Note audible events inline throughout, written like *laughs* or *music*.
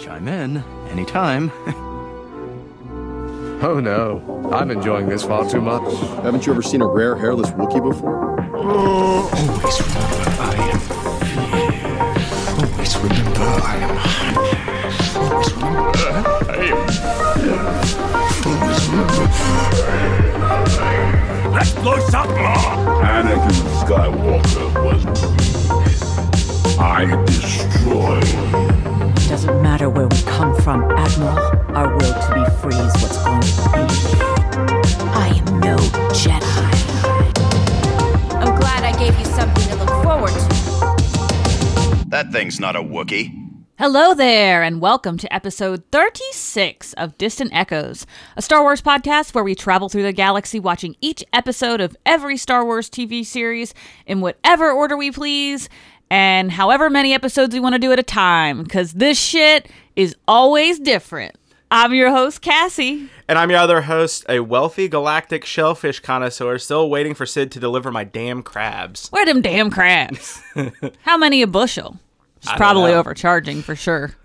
Chime in anytime. *laughs* Oh no, I'm enjoying this far too much. Haven't you ever seen a rare hairless Wookiee before? Always remember I am fear. Always remember I am happiness. Always remember I am Always remember. Let's blow something more! Anakin Skywalker was me. I destroyed. Doesn't matter where we come from, Admiral. Our will to be free is what's going to be. I am no Jedi. I'm glad I gave you something to look forward to. That thing's not a Wookiee. Hello there, and welcome to episode 36 of Distant Echoes, a Star Wars podcast where we travel through the galaxy watching each episode of every Star Wars TV series in whatever order we please, and however many episodes we want to do at a time, because this shit is always different. I'm your host, Cassie. And I'm your other host, a wealthy galactic shellfish connoisseur, still waiting for Sid to deliver my damn crabs. Where them damn crabs? *laughs* How many a bushel? She's probably know. overcharging for sure. *laughs*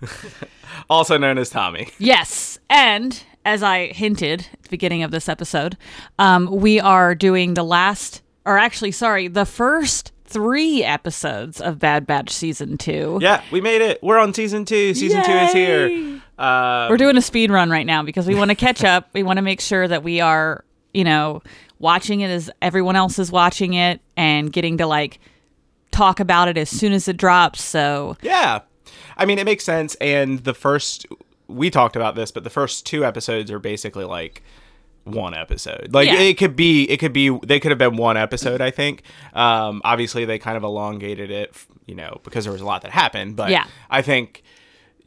Also known as Tommy. Yes, and as I hinted at the beginning of this episode, um, we are doing the last, or actually, sorry, the first three episodes of Bad Batch season two. Yeah, we made it. We're on season two. Season two is here. Uh, We're doing a speed run right now because we want to catch up. We want to make sure that we are, you know, watching it as everyone else is watching it and getting to like talk about it as soon as it drops. So yeah. I mean, it makes sense. And the first, we talked about this, but the first two episodes are basically like one episode. Like Yeah. it could be, it could be, they could have been one episode, I think. Um, obviously, they kind of elongated it, you know, because there was a lot that happened. But Yeah. I think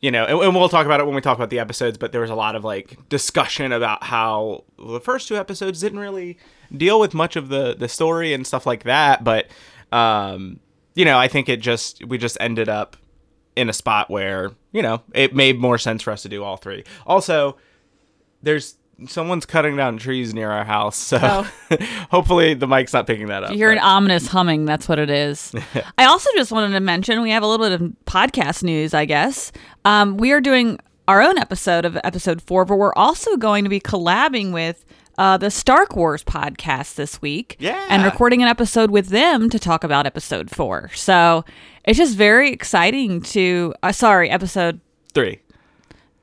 you know, and, and we'll talk about it when we talk about the episodes, but there was a lot of like discussion about how the first two episodes didn't really deal with much of the the story and stuff like that, but um you know, I think it just we just ended up in a spot where, you know, it made more sense for us to do all three. Also, there's someone's cutting down trees near our house, so *laughs* hopefully the mic's not picking that up. You hear an ominous humming, that's what it is. *laughs* I also just wanted to mention we have a little bit of podcast news, I guess. Um, we are doing our own episode of episode four, but we're also going to be collabing with uh, the Stark Wars podcast this week. Yeah. And recording an episode with them to talk about episode four. So it's just very exciting to, uh, sorry, episode, three.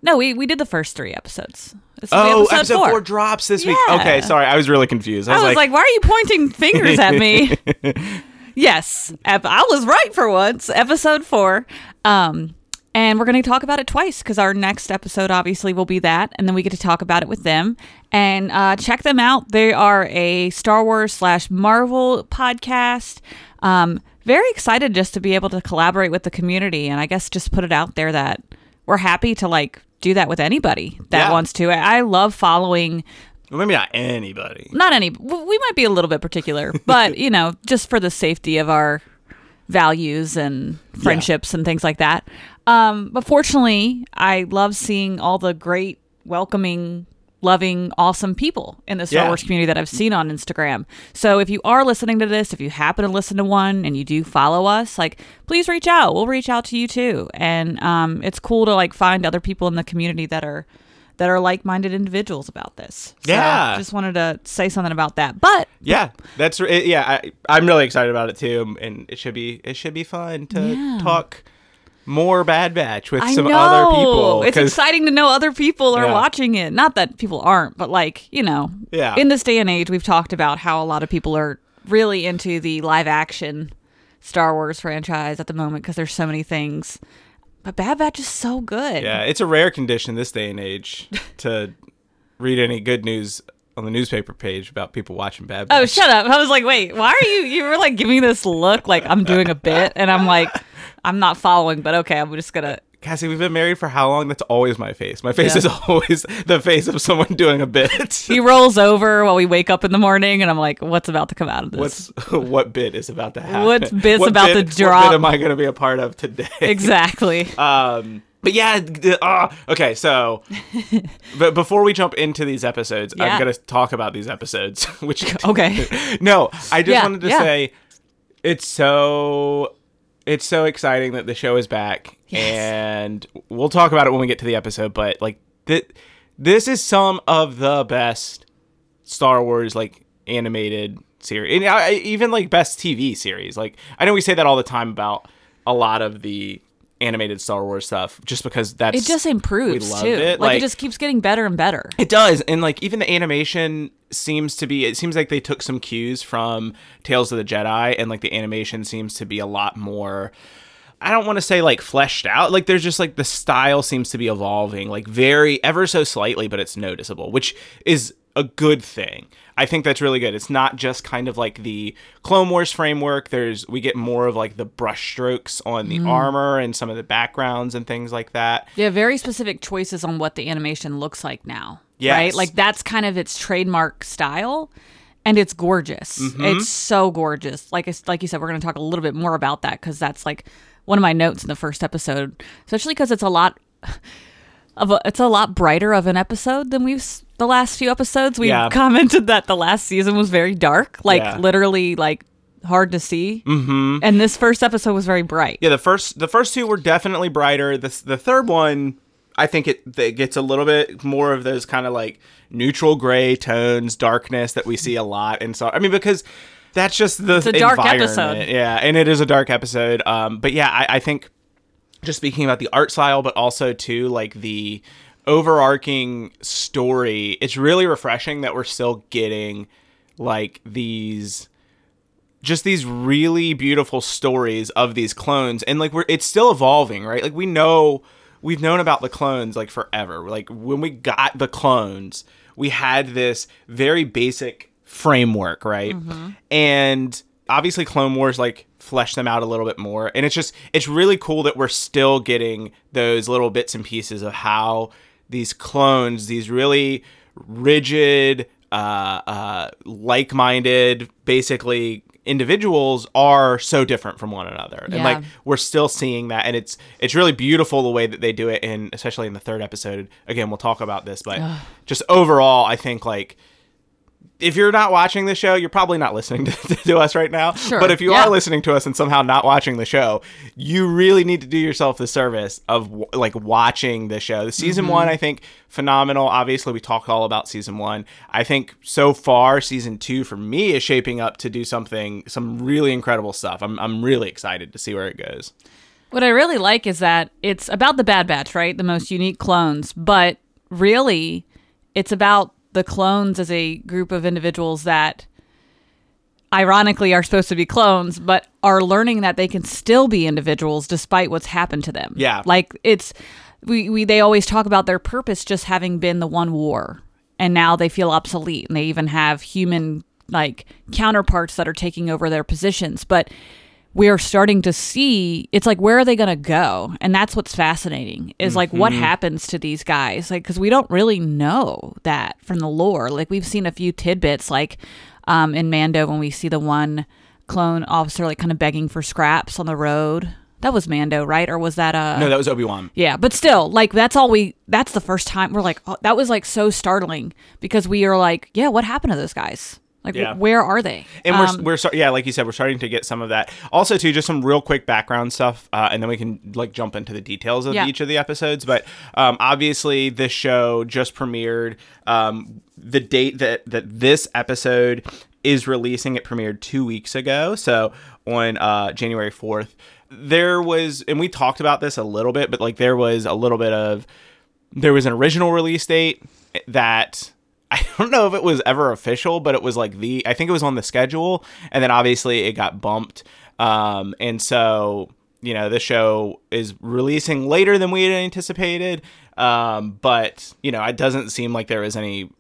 no, we, we did the first three episodes. Oh, episode four. drops this week. Okay, sorry, I was really confused. I was like, why are you pointing *laughs* fingers at me? *laughs* yes, I was right for once. Episode four. Um, and we're going to talk about it twice because our next episode obviously will be that. And then we get to talk about it with them. And uh, check them out. They are a Star Wars slash Marvel podcast. Um, very excited just to be able to collaborate with the community. And I guess just put it out there that we're happy to like do that with anybody that Yeah. wants to. I love following Well, maybe not anybody. not any we might be a little bit particular *laughs* but you know just for the safety of our values and friendships and things like that um but fortunately i love seeing all the great welcoming loving awesome people in the star Yeah. wars community that i've seen on instagram so if you are listening to this if you happen to listen to one and you do follow us like please reach out we'll reach out to you too and um it's cool to like find other people in the community that are that are like-minded individuals about this So, Yeah. just wanted to say something about that. But Yeah, that's yeah. I, I'm really excited about it too, and it should be it should be fun to Yeah. talk more Bad Batch with I some know other people. It's exciting to know other people are Yeah. watching it. Not that people aren't, but like you know, Yeah. In this day and age, we've talked about how a lot of people are really into the live action Star Wars franchise at the moment because there's so many things. But Bad Batch is so good. Yeah, it's a rare condition this day and age *laughs* to read any good news on the newspaper page about people watching Bad oh, Batch. Oh, shut up. I was like, wait, why are you, you were like giving me this look like I'm doing a bit. And I'm like, I'm not following, but okay, I'm just going to. Cassie, we've been married for how long? That's always my face. My face Yeah. is *laughs* always the face of someone doing a bit. *laughs* He rolls over while we wake up in the morning, and I'm like, what's about to come out of this? What's *laughs* what bit is about to happen? What bit's What about to drop? What bit am I going to be a part of today? exactly. Um, but yeah, uh, okay. So, but before we jump into these episodes, Yeah. I'm gonna talk about these episodes. Which Okay. no, I just Yeah, wanted to say it's so it's so exciting that the show is back, and we'll talk about it when we get to the episode. But like th- this is some of the best Star Wars like animated series, and I, even like best TV series. Like I know we say that all the time about a lot of the animated Star Wars stuff, just because that's It just improves too. It. Like, it just keeps getting better and better. it does, and like even the animation seems to be. It seems like they took some cues from Tales of the Jedi, and like the animation seems to be a lot more. I don't want to say like fleshed out. Like there's just like the style seems to be evolving, like very ever so slightly, but it's noticeable, which is a good thing. I think that's really good. It's not just kind of like the Clone Wars framework. There's we get more of like the brushstrokes on the armor and some of the backgrounds and things like that. Yeah, very specific choices on what the animation looks like now. Yes. Right? Like that's kind of its trademark style. And it's gorgeous. Mm-hmm. It's so gorgeous. Like like you said, we're going to talk a little bit more about that because that's like one of my notes in the first episode, especially because it's a lot of a, it's a lot brighter of an episode than we've the last few episodes. We Yeah. commented that the last season was very dark, like Yeah. literally like hard to see. Mm-hmm. And this first episode was very bright. Yeah, the first the first two were definitely brighter. The the third one, I think it, it gets a little bit more of those kind of like neutral gray tones, darkness that we see a lot. And so I mean because that's just the a dark episode. Yeah, and it is a dark episode. Um, but yeah, I, I think just speaking about the art style, but also too like the overarching story. It's really refreshing that we're still getting like these just these really beautiful stories of these clones. And like we're it's still evolving right? Like we know we've known about the clones like forever. Like when we got the clones we had this very basic framework right? Mm-hmm. And obviously clone wars like flesh them out a little bit more. And it's just it's really cool that we're still getting those little bits and pieces of how these clones these really rigid uh, uh, like-minded basically individuals are so different from one another. And like we're still seeing that. And it's it's really beautiful the way that they do it and especially in the third episode. Again we'll talk about this but just overall i think like if you're not watching the show, you're probably not listening *laughs* to, to us right now. Sure, But if you yeah. are listening to us and somehow not watching the show, you really need to do yourself the service of w- like watching the show. The season Mm-hmm. one, I think, phenomenal. Obviously, we talked all about season one. I think so far, season two for me is shaping up to do something, some really incredible stuff. I'm, I'm really excited to see where it goes. What I really like is that it's about the Bad Batch, right? The most unique clones, but really it's about the clones as a group of individuals that ironically are supposed to be clones, but are learning that they can still be individuals despite what's happened to them. Yeah. Like it's we, we they always talk about their purpose just having been the one war. And now they feel obsolete and they even have human like counterparts that are taking over their positions. But we are starting to see it's like where are they going to go and that's what's fascinating is like what happens to these guys like because we don't really know that from the lore like we've seen a few tidbits like um, in mando when we see the one clone officer like kind of begging for scraps on the road that was mando right or was that uh No, that was Obi Wan. yeah, but still, like that's all we. That's the first time we're like, oh, that was like so startling because we are like, yeah, what happened to those guys? Like, Yeah. where are they? And we're, Um, we're start- yeah, like you said, we're starting to get some of that. Also, too, just some real quick background stuff, uh, and then we can like jump into the details of Yeah. each of the episodes. But um, obviously, this show just premiered. Um, the date that that this episode is releasing, it premiered two weeks ago, so on uh, January fourth. There was, and we talked about this a little bit, but like there was a little bit of there was an original release date that I don't know if it was ever official, but it was like the I think it was on the schedule, and then obviously it got bumped. Um, and so you know the show is releasing later than we had anticipated. Um, but you know it doesn't seem like there is any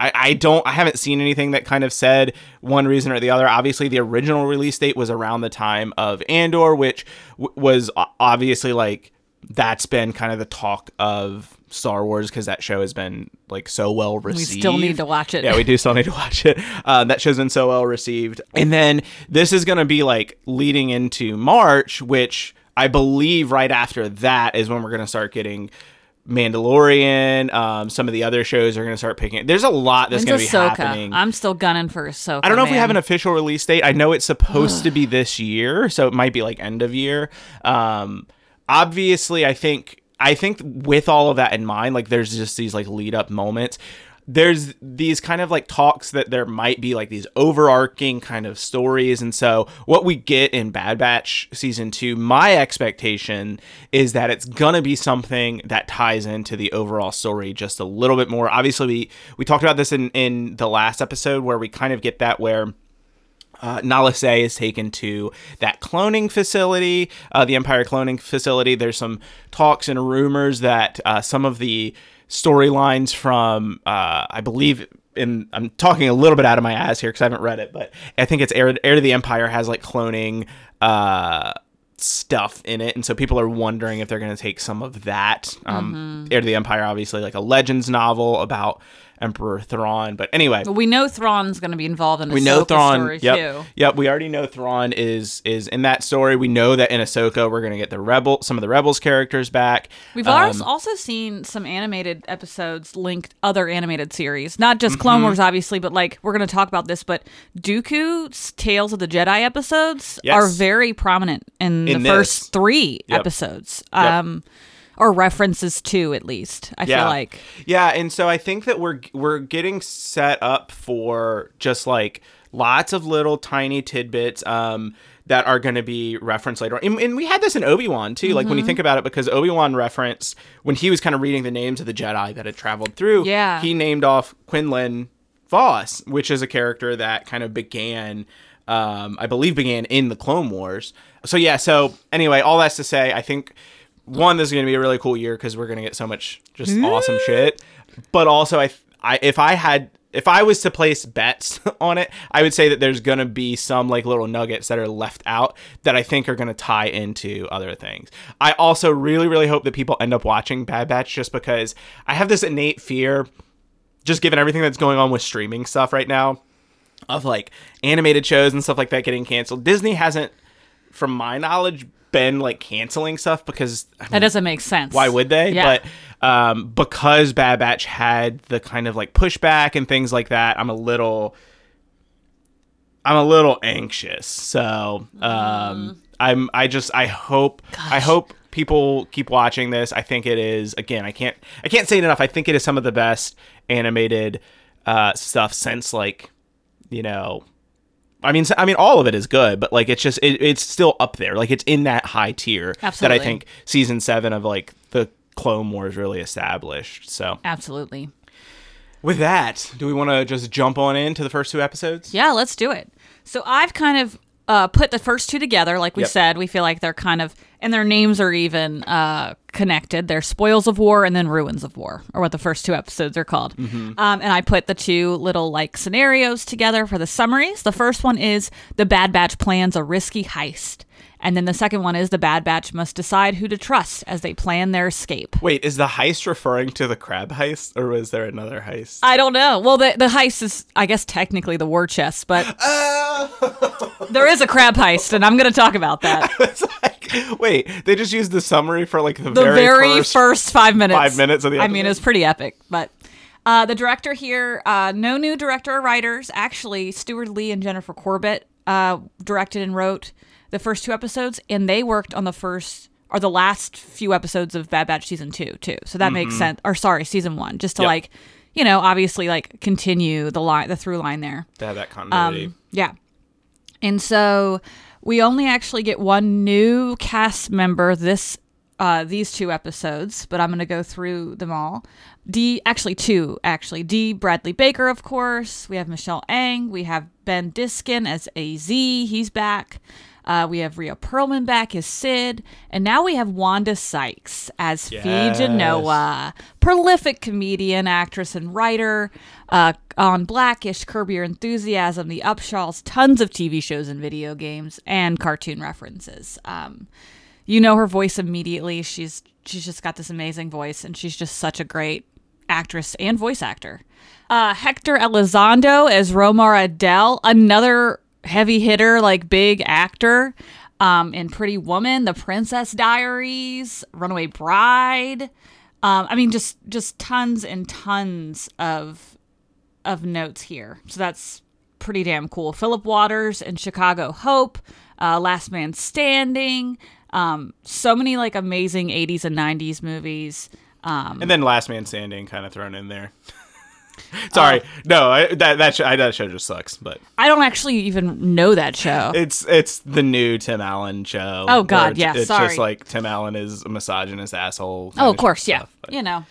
I, I don't I haven't seen anything that kind of said one reason or the other. Obviously, the original release date was around the time of Andor, which w- was obviously like that's been kind of the talk of Star Wars because that show has been like so well received. We still need to watch it. Yeah, we do still need to watch it. Um, that show's been so well received, and then this is going to be like leading into March, which I believe right after that is when we're going to start getting Mandalorian. Um, some of the other shows are going to start picking. There's a lot that's going to be Ahsoka? happening. I'm still gunning for Ahsoka. I don't know if we have an official release date. I know it's supposed to be this year, so it might be like end of year. Um, obviously, I think I think with all of that in mind, like there's just these like lead up moments. There's these kind of like talks that there might be like these overarching kind of stories. And so, what we get in Bad Batch season two, my expectation is that it's gonna be something that ties into the overall story just a little bit more. Obviously, we, we talked about this in, in the last episode where we kind of get that where uh, Nala Se is taken to that cloning facility, uh, the Empire cloning facility. There's some talks and rumors that uh, some of the storylines from, uh, I believe, in I'm talking a little bit out of my ass here because I haven't read it, but I think it's Heir, Heir to the Empire has like cloning uh, stuff in it, and so people are wondering if they're going to take some of that. Um, Heir to the Empire, obviously, like a Legends novel about Emperor Thrawn, but anyway, we know Thrawn's going to be involved in we know Ahsoka's Thrawn. story Yep, too. yep. We already know Thrawn is is in that story. We know that in Ahsoka we're gonna get the rebel, some of the rebels characters back. We've Um, also seen some animated episodes linked other animated series, not just Mm-hmm. Clone Wars, obviously, but like we're going to talk about this. But Dooku's Tales of the Jedi episodes Yes. are very prominent in, In the this. first three Yep. episodes, Yep. um, or references to at least. I feel like yeah, and so I think that we're we're getting set up for just like lots of little tiny tidbits um, that are going to be referenced later. And, and we had this in Obi Wan too. Like Mm-hmm. when you think about it, because Obi Wan referenced when he was kind of reading the names of the Jedi that had traveled through. Yeah. he named off Quinlan Vos, which is a character that kind of began. Um, I believe began in the Clone Wars. So yeah. So anyway, all that's to say, I think one, this is going to be a really cool year because we're going to get so much just awesome shit. But also, I, I, if I had, if I was to place bets *laughs* on it, I would say that there's going to be some like little nuggets that are left out that I think are going to tie into other things. I also really, really hope that people end up watching Bad Batch just because I have this innate fear, just given everything that's going on with streaming stuff right now, of like animated shows and stuff like that getting canceled. Disney hasn't, from my knowledge, been like canceling stuff because I that doesn't make sense. why would they? Yeah. But um, because Bad Batch had the kind of like pushback and things like that, I'm a little, I'm a little anxious. So um, I'm, I just, I hope, I hope people keep watching this. I think it is. Again, I can't, I can't say it enough. I think it is some of the best animated uh, stuff since like, you know. I mean, I mean, all of it is good, but like, it's just, it, it's still up there. Like, it's in that high tier that I think season seven of like the Clone Wars really established. So, Absolutely. with that, do we want to just jump on into the first two episodes? Yeah, let's do it. So I've kind of uh, put the first two together, like we Yep. said. We feel like they're kind of, and their names are even uh, connected. They're Spoils of War and then Ruins of War, or what the first two episodes are called. Um, and I put the two little like scenarios together for the summaries. The first one is the Bad Batch plans a risky heist. And then the second one is the Bad Batch must decide who to trust as they plan their escape. Wait, is the heist referring to the crab heist, or was there another heist? I don't know. Well, the the heist is, I guess, technically the war chest, but *laughs* there is a crab heist, and I'm going to talk about that. *laughs* like, wait, they just used the summary for like the, The very, very, first. first, five minutes. five minutes of the I mean, episode. it's pretty epic. But uh, the director here, uh, no new director or writers. Actually, Stuart Lee and Jennifer Corbett uh, directed and wrote the first two episodes, and they worked on the first or the last few episodes of Bad Batch season two too. So that makes sense. Or sorry, season one, just to Mm-hmm. Yep. like, you know, obviously like continue the line, the through line there. to have that continuity. Um, yeah. And so we only actually get one new cast member this uh, these two episodes, but I'm going to go through them all. D actually two actually. D Bradley Baker of course. We have Michelle Ang, we have Ben Diskin as AZ, he's back. Uh, we have Rhea Perlman back as Sid, and now we have Wanda Sykes as Yes. Phee Genoa, prolific comedian, actress, and writer. Uh, on Blackish, Curb Your Enthusiasm, The Upshaws, tons of TV shows and video games, and cartoon references. Um, you know her voice immediately. She's she's just got this amazing voice, and she's just such a great actress and voice actor. Uh, Hector Elizondo as Romar Adell, another heavy hitter, like big actor. Um, in Pretty Woman, The Princess Diaries, Runaway Bride. Um, I mean, just just tons and tons of of notes here. So that's pretty damn cool. Philip Waters and Chicago Hope, uh, Last Man Standing. Um, so many like amazing 80s and 90s movies. Um, And then Last Man Standing kind of thrown in there. *laughs* *laughs* Sorry, uh, no, I, that that show, I, that show just sucks. But I don't actually even know that show. it's it's the new Tim Allen show. Oh, God, yeah, it's sorry. just like Tim Allen is a misogynist asshole. oh, of course, yeah. but- You know.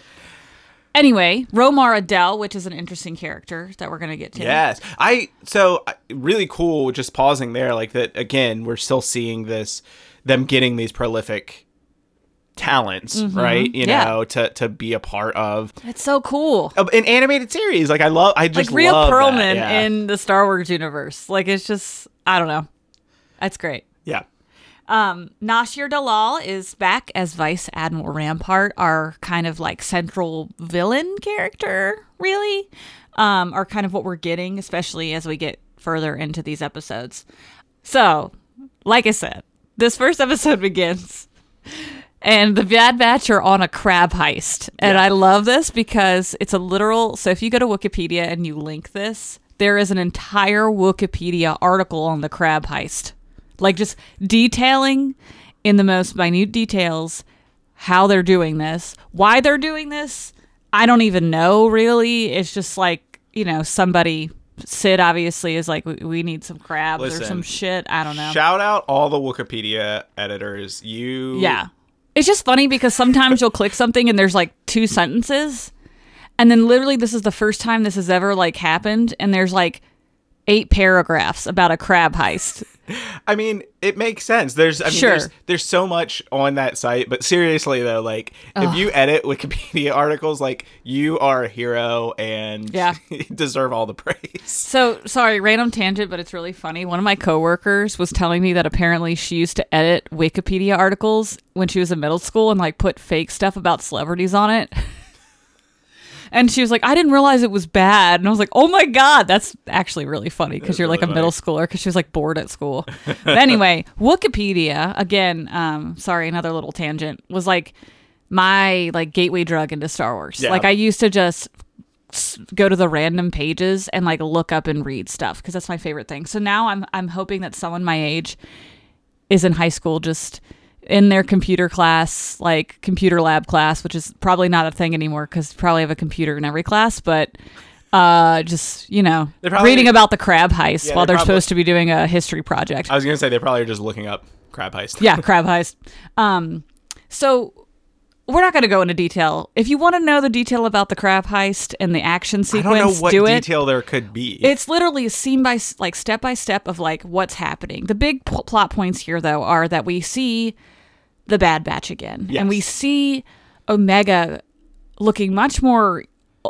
Anyway, Romar Adell, which is an interesting character that we're gonna get to. Yes, I so really cool. Just pausing there, like that again. We're still seeing this, them getting these prolific talents, right? You Mm-hmm. Yeah. know, to to be a part of It's so cool. an animated series. Like I love, I just like Rhea Perlman yeah. in the Star Wars universe. Like it's just I don't know. That's great. yeah. Um, Noshir Dalal is back as Vice Admiral Rampart, our kind of like central villain character, really, um, or kind of what we're getting, especially as we get further into these episodes. So, like I said, this first episode *laughs* begins, and the Bad Batch are on a crab heist, and I love this because it's a literal. So, if you go to Wikipedia and you link this, there is an entire Wikipedia article on the crab heist like just detailing in the most minute details how they're doing this, why they're doing this. I don't even know really. It's just like, you know, somebody Sid obviously is like we, we need some crabs or some shit. I don't know. Shout out all the Wikipedia editors. You Yeah. It's just funny because sometimes you'll click something and there's like two sentences. And then literally this is the first time this has ever like happened and there's like eight paragraphs about a crab heist. I mean, it makes sense. There's, I mean, Sure. there's, there's so much on that site, but seriously though, like if you edit Wikipedia *laughs* articles, like you are a hero and *laughs* Yeah. deserve all the praise. So sorry, random tangent, but it's really funny. One of my coworkers was telling me that apparently she used to edit Wikipedia articles when she was in middle school and like put fake stuff about celebrities on it. *laughs* And she was like, I didn't realize it was bad. And I was like, oh my God, that's actually really funny because you're like really a middle schooler because she was like bored at school. *laughs* but anyway, Wikipedia, again, um, sorry, another little tangent, was like my like gateway drug into Star Wars. Yeah. Like I used to just go to the random pages and like look up and read stuff because that's my favorite thing. So now I'm I'm hoping that someone my age is in high school just in their computer class, like computer lab class, which is probably not a thing anymore because probably have a computer in every class, but uh just you know probably- reading about the crab heist Yeah, while they're they're probably- supposed to be doing a history project I was gonna say they probably are just looking up crab heist. yeah, crab heist. Um, so we're not going to go into detail. If you want to know the detail about the crab heist and the action sequence, I don't know what do it. detail there could be. It's literally a scene by like step by step of like what's happening. The big pl- plot points here though are that we see the Bad Batch again, and we see Omega looking much more,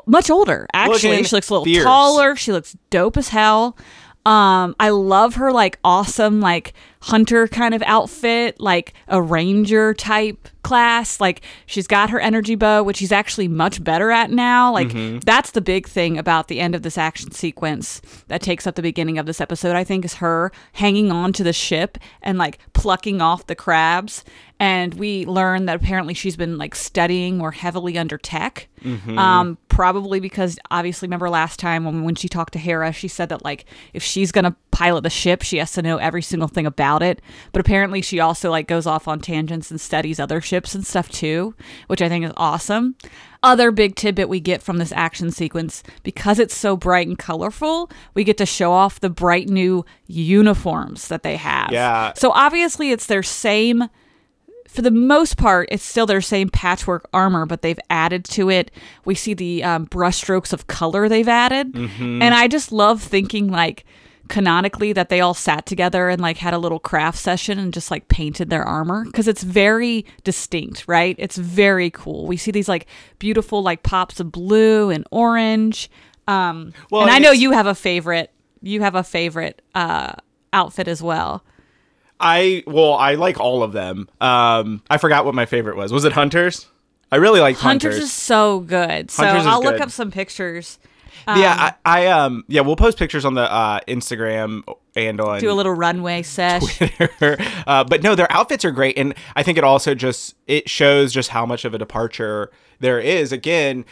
much older. Actually, Looking she looks a little fierce. taller. She looks dope as hell. Um, I love her like awesome like hunter kind of outfit, like a ranger type class. Like she's got her energy bow, which she's actually much better at now. Like Mm-hmm. that's the big thing about the end of this action sequence that takes up the beginning of this episode. I think is her hanging on to the ship and like plucking off the crabs. And we learn that apparently she's been like studying more heavily under tech. Um, probably because obviously remember last time when when she talked to Hera, she said that like if she's gonna pilot the ship, she has to know every single thing about it. But apparently she also like goes off on tangents and studies other ships and stuff too, which I think is awesome. Other big tidbit we get from this action sequence because it's so bright and colorful, we get to show off the bright new uniforms that they have. Yeah. So obviously it's their same for the most part, it's still their same patchwork armor, but they've added to it. We see the um, brushstrokes of color they've added, and I just love thinking like canonically that they all sat together and like had a little craft session and just like painted their armor because it's very distinct, right? It's very cool. We see these like beautiful like pops of blue and orange. Um, Well, and I know you have a favorite. You have a favorite uh, outfit as well. I well, I like all of them. Um, I forgot what my favorite was. Was it Hunters? I really like Hunters. Hunters is so good. So Hunters I'll look up some pictures. Yeah, I, I um yeah, we'll post pictures on the uh, Instagram and on Do a little runway sesh. *laughs* Uh, but no, their outfits are great, and I think it also just it shows just how much of a departure there is. Again.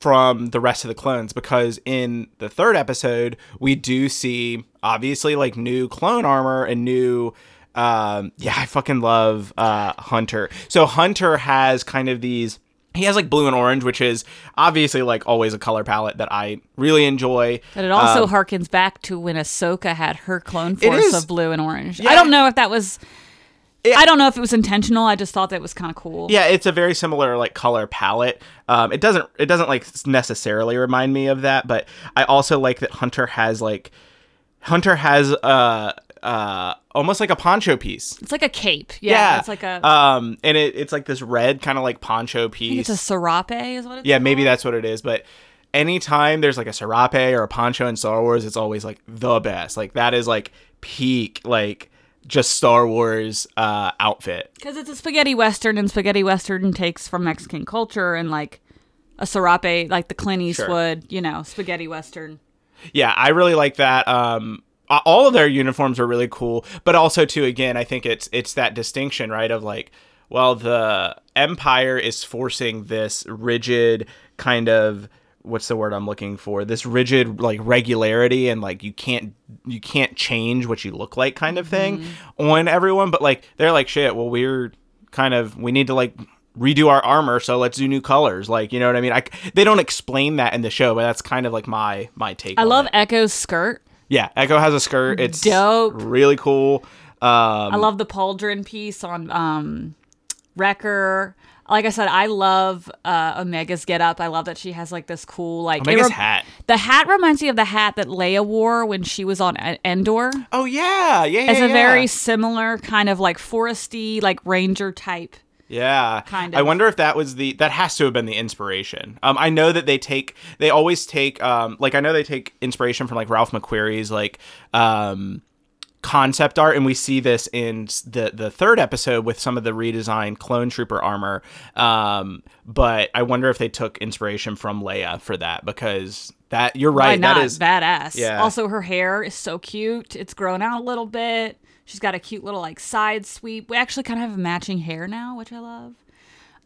From the rest of the clones, because in the third episode, we do see obviously like new clone armor and new um yeah i fucking love uh hunter so hunter has kind of these he has like blue and orange which is obviously like always a color palette that i really enjoy But it also Um, harkens back to when Ahsoka had her clone force is. of blue and orange. Yeah. I don't know if that was. Yeah. I don't know if it was intentional. I just thought that was kind of cool. yeah it's a very similar like color palette um it doesn't it doesn't like necessarily remind me of that but i also like that hunter has like hunter has uh uh almost like a poncho piece It's like a cape. Yeah, it's like a um and it, it's like this red kind of like poncho think piece it's a serape, is what it's Yeah, maybe that's what it is. But anytime there's like a serape or a poncho in Star Wars, it's always like the best. Like that is like peak, like just Star Wars uh, outfit. Because it's a spaghetti western, and spaghetti western takes from Mexican culture, and like a serape, like the Clint Eastwood, you know, spaghetti western. Yeah, I really like that. Um, all of their uniforms are really cool, but also too, again, I think it's it's that distinction, right? Of like, well, the Empire is forcing this rigid kind of what's the word I'm looking for? This rigid like regularity and like you can't you can't change what you look like kind of thing mm-hmm. on everyone. But like they're like shit. Well, we're kind of we need to like redo our armor, so let's do new colors. Like you know what I mean? I they don't explain that in the show, but that's kind of like my my take. I love it. Echo's skirt. Yeah, Echo has a skirt. It's Dope. really cool. Um, I love the pauldron piece on um, Wrecker. Like I said, I love uh, Omega's get up. I love that she has like this cool like Omega's hat. The hat reminds me of the hat that Leia wore when she was on Endor. Oh yeah, yeah, yeah. It's a yeah. very similar kind of like foresty, like ranger type. Yeah, Kind of. I wonder if that was the that has to have been the inspiration. Um, I know that they take they always take um like I know they take inspiration from like Ralph McQuarrie's like um concept art and we see this in the the third episode with some of the redesigned clone trooper armor um but i wonder if they took inspiration from leia for that because that you're Why right not? that is badass. Yeah. Also, her hair is so cute. It's grown out a little bit. She's got a cute little like side sweep. We actually kind of have matching hair now, which I love.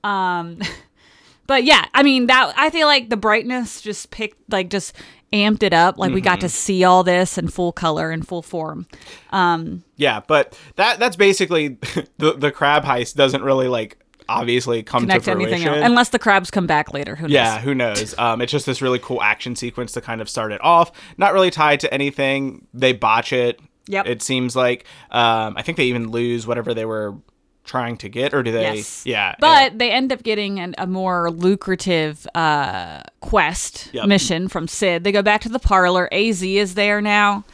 Um, *laughs* but yeah, I mean that I feel like the brightness just picked like just amped it up. Like we got Mm-hmm. to see all this in full color and full form. Um, Yeah, but that that's basically *laughs* the the crab heist doesn't really like obviously come Connect to fruition. anything else, unless the crabs come back later. Who knows? yeah, who knows? Um, it's just this really cool action sequence to kind of start it off. Not really tied to anything. They botch it. Yep. It seems like. Um, I think they even lose whatever they were trying to get, or do they? Yes. Yeah. But they end up getting an, a more lucrative uh, quest Yep. mission from Sid. They go back to the parlor. AZ is there now.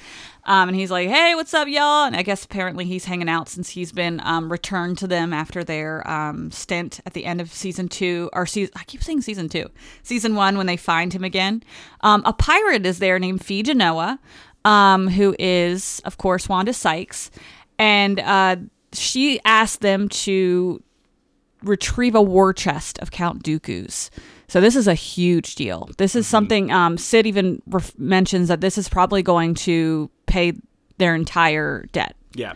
Um, and he's like, hey, what's up, y'all? And I guess apparently he's hanging out since he's been um, returned to them after their um, stint at the end of season two, or season, I keep saying season two, season one when they find him again. Um, a pirate is there named Phee Genoa, um, who is, of course, Wanda Sykes. And uh, she asked them to retrieve a war chest of Count Dooku's. So this is a huge deal. This is something um, Sid even ref- mentions that this is probably going to pay their entire debt. yeah.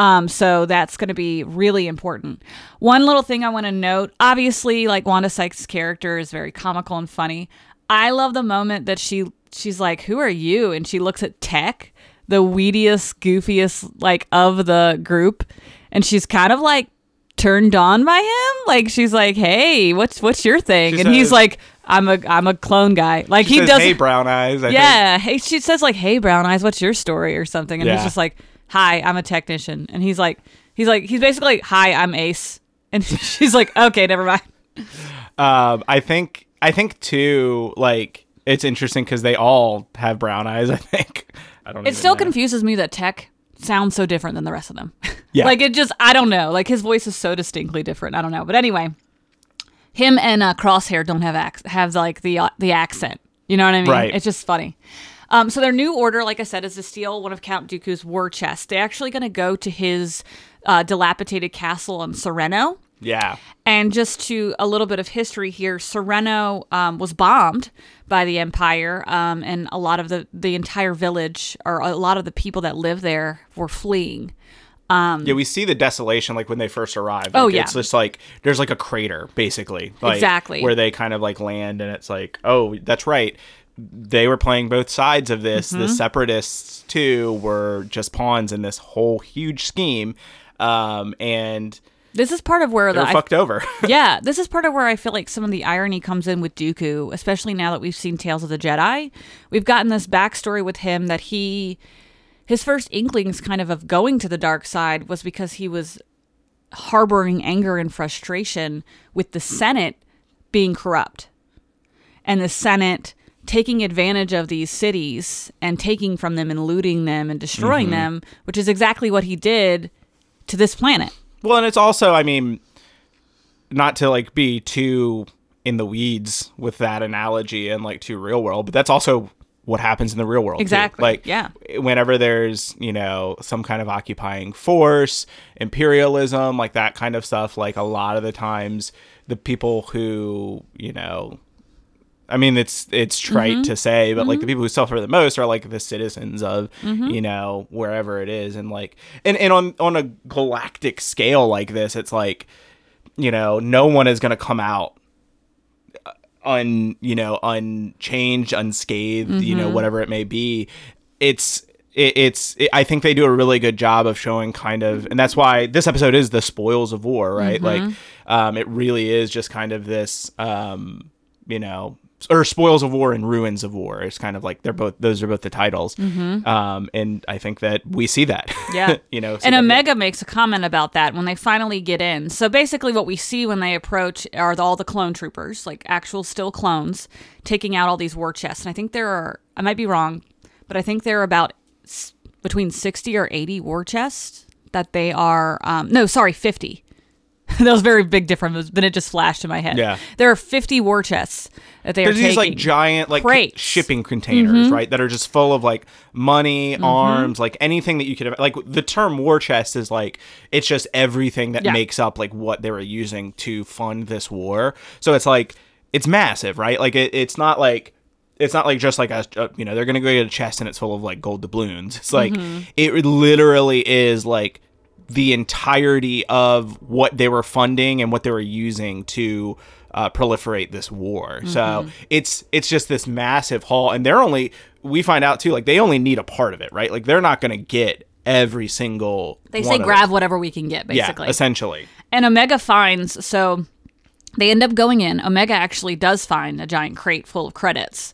Um, so that's going to be really important. One little thing I want to note obviously, like Wanda Sykes' character is very comical and funny. I love the moment that she she's like, "Who are you?" and she looks at Tech, the weediest, goofiest like of the group, and she's kind of like turned on by him. Like she's like, "Hey, what's what's your thing?" She and he's like, "I'm a I'm a clone guy." Like She he says, does. Hey, brown eyes. I think. Yeah, hey, she says like, "Hey, Brown Eyes, what's your story?" or something, and he's just like, "Hi, I'm a technician," and he's like, he's like, he's basically like, "Hi, I'm Ace," and *laughs* she's like, "Okay, never mind." Um, I think I think too. Like it's interesting because they all have brown eyes. *laughs* I think. I don't. It still know. confuses me that Tech sounds so different than the rest of them. *laughs* Yeah. like it just, I don't know. Like his voice is so distinctly different. I don't know, but anyway, him and uh, Crosshair don't have ac- have like the uh, the accent. You know what I mean? Right. It's just funny. Um, so their new order, like I said, is to steal one of Count Dooku's war chests. They're actually going to go to his uh, dilapidated castle in Serenno. Yeah. And just to a little bit of history here, Serenno um, was bombed by the Empire, um, and a lot of the the entire village or a lot of the people that live there were fleeing. Yeah, we see the desolation like when they first arrive. Like, Um, Oh, yeah. It's just like there's like a crater basically. Like, Exactly. Where they kind of like land and it's like, oh, that's right. They were playing both sides of this. Mm-hmm. The separatists too were just pawns in this whole huge scheme. Um, and This is part of where they're the I- fucked over. *laughs* yeah, this is part of where I feel like some of the irony comes in with Dooku, especially now that we've seen Tales of the Jedi. We've gotten this backstory with him that he, his first inklings kind of of going to the dark side was because he was harboring anger and frustration with the Senate being corrupt and the Senate taking advantage of these cities and taking from them and looting them and destroying Mm-hmm. them, which is exactly what he did to this planet. Well, and it's also, I mean, not to like be too in the weeds with that analogy and like too real world, but that's also what happens in the real world. too. Exactly, Like, yeah. whenever there's, you know, some kind of occupying force, imperialism, like that kind of stuff, like a lot of the times the people who, you know, I mean, it's it's trite Mm-hmm. to say, but like the people who suffer the most are like the citizens of Mm-hmm. you know wherever it is, and like and and on on a galactic scale like this, it's like you know no one is gonna come out uh, un you know unchanged, unscathed, you Mm-hmm. know whatever it may be. It's it, it's it, I think they do a really good job of showing kind of, and that's why this episode is the spoils of war, right? Like, um, it really is just kind of this, um, you know, or spoils of war and ruins of war. It's kind of like they're both; those are both the titles. Um, and I think that we see that, *laughs* Yeah. you know, so and that- Omega makes a comment about that when they finally get in. So basically, what we see when they approach are all the clone troopers, like actual still clones, taking out all these war chests. And I think there are, I might be wrong, but I think there are about s- between 60 or 80 war chests that they are, um, no, sorry, 50. *laughs* that was very big difference, but it just flashed in my head. Yeah. There are 50 war chests that they are there's taking. these like giant like Crates. Mm-hmm. shipping containers right that are just full of like money arms like anything that you could have like the term war chest is like it's just everything that Yeah. makes up like what they were using to fund this war so it's like it's massive right like it, it's not like it's not like just like a, a you know they're gonna go get a chest and it's full of like gold doubloons it's like Mm-hmm. it literally is like the entirety of what they were funding and what they were using to uh, proliferate this war. So Mm-hmm. it's it's just this massive haul, and they're only we find out too like they only need a part of it, right? Like they're not going to get every single. they say grab it. whatever we can get, basically. Yeah, essentially. And Omega finds so they end up going in. Omega actually does find a giant crate full of credits.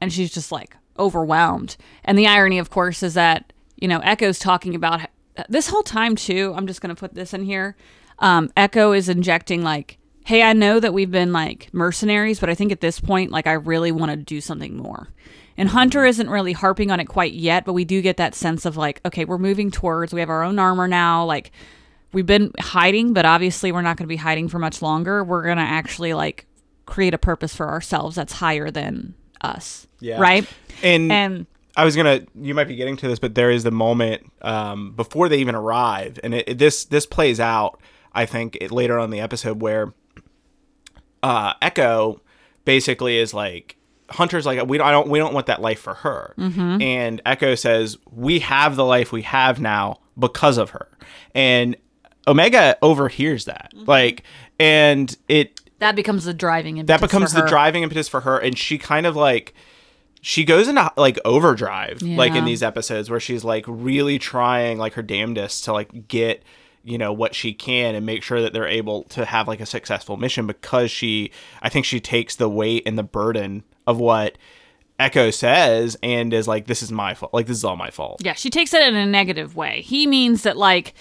And she's just like overwhelmed. And the irony, of course, is that, you know, Echo's talking about this whole time, too. I'm just going to put this in here. Um, Echo is injecting, like, hey, I know that we've been like mercenaries, but I think at this point, like, I really want to do something more. And Hunter isn't really harping on it quite yet, but we do get that sense of like, okay, we're moving towards, we have our own armor now. Like, we've been hiding, but obviously we're not going to be hiding for much longer. We're going to actually like create a purpose for ourselves that's higher than us. Yeah. Right. And And I was gonna. You might be getting to this, but there is the moment um, before they even arrive, and it, it- this this plays out. I think it, later on in the episode where uh, Echo basically is like Hunter's like we don't I don't we don't want that life for her, and Echo says we have the life we have now because of her, and Omega overhears that like, and it that becomes the driving that becomes the driving impetus for her and she kind of like she goes into like overdrive like in these episodes where she's like really trying like her damnedest to like get you know what she can and make sure that they're able to have like a successful mission because she i think she takes the weight and the burden of what echo says and is like this is my fault like this is all my fault Yeah, she takes it in a negative way. He means that like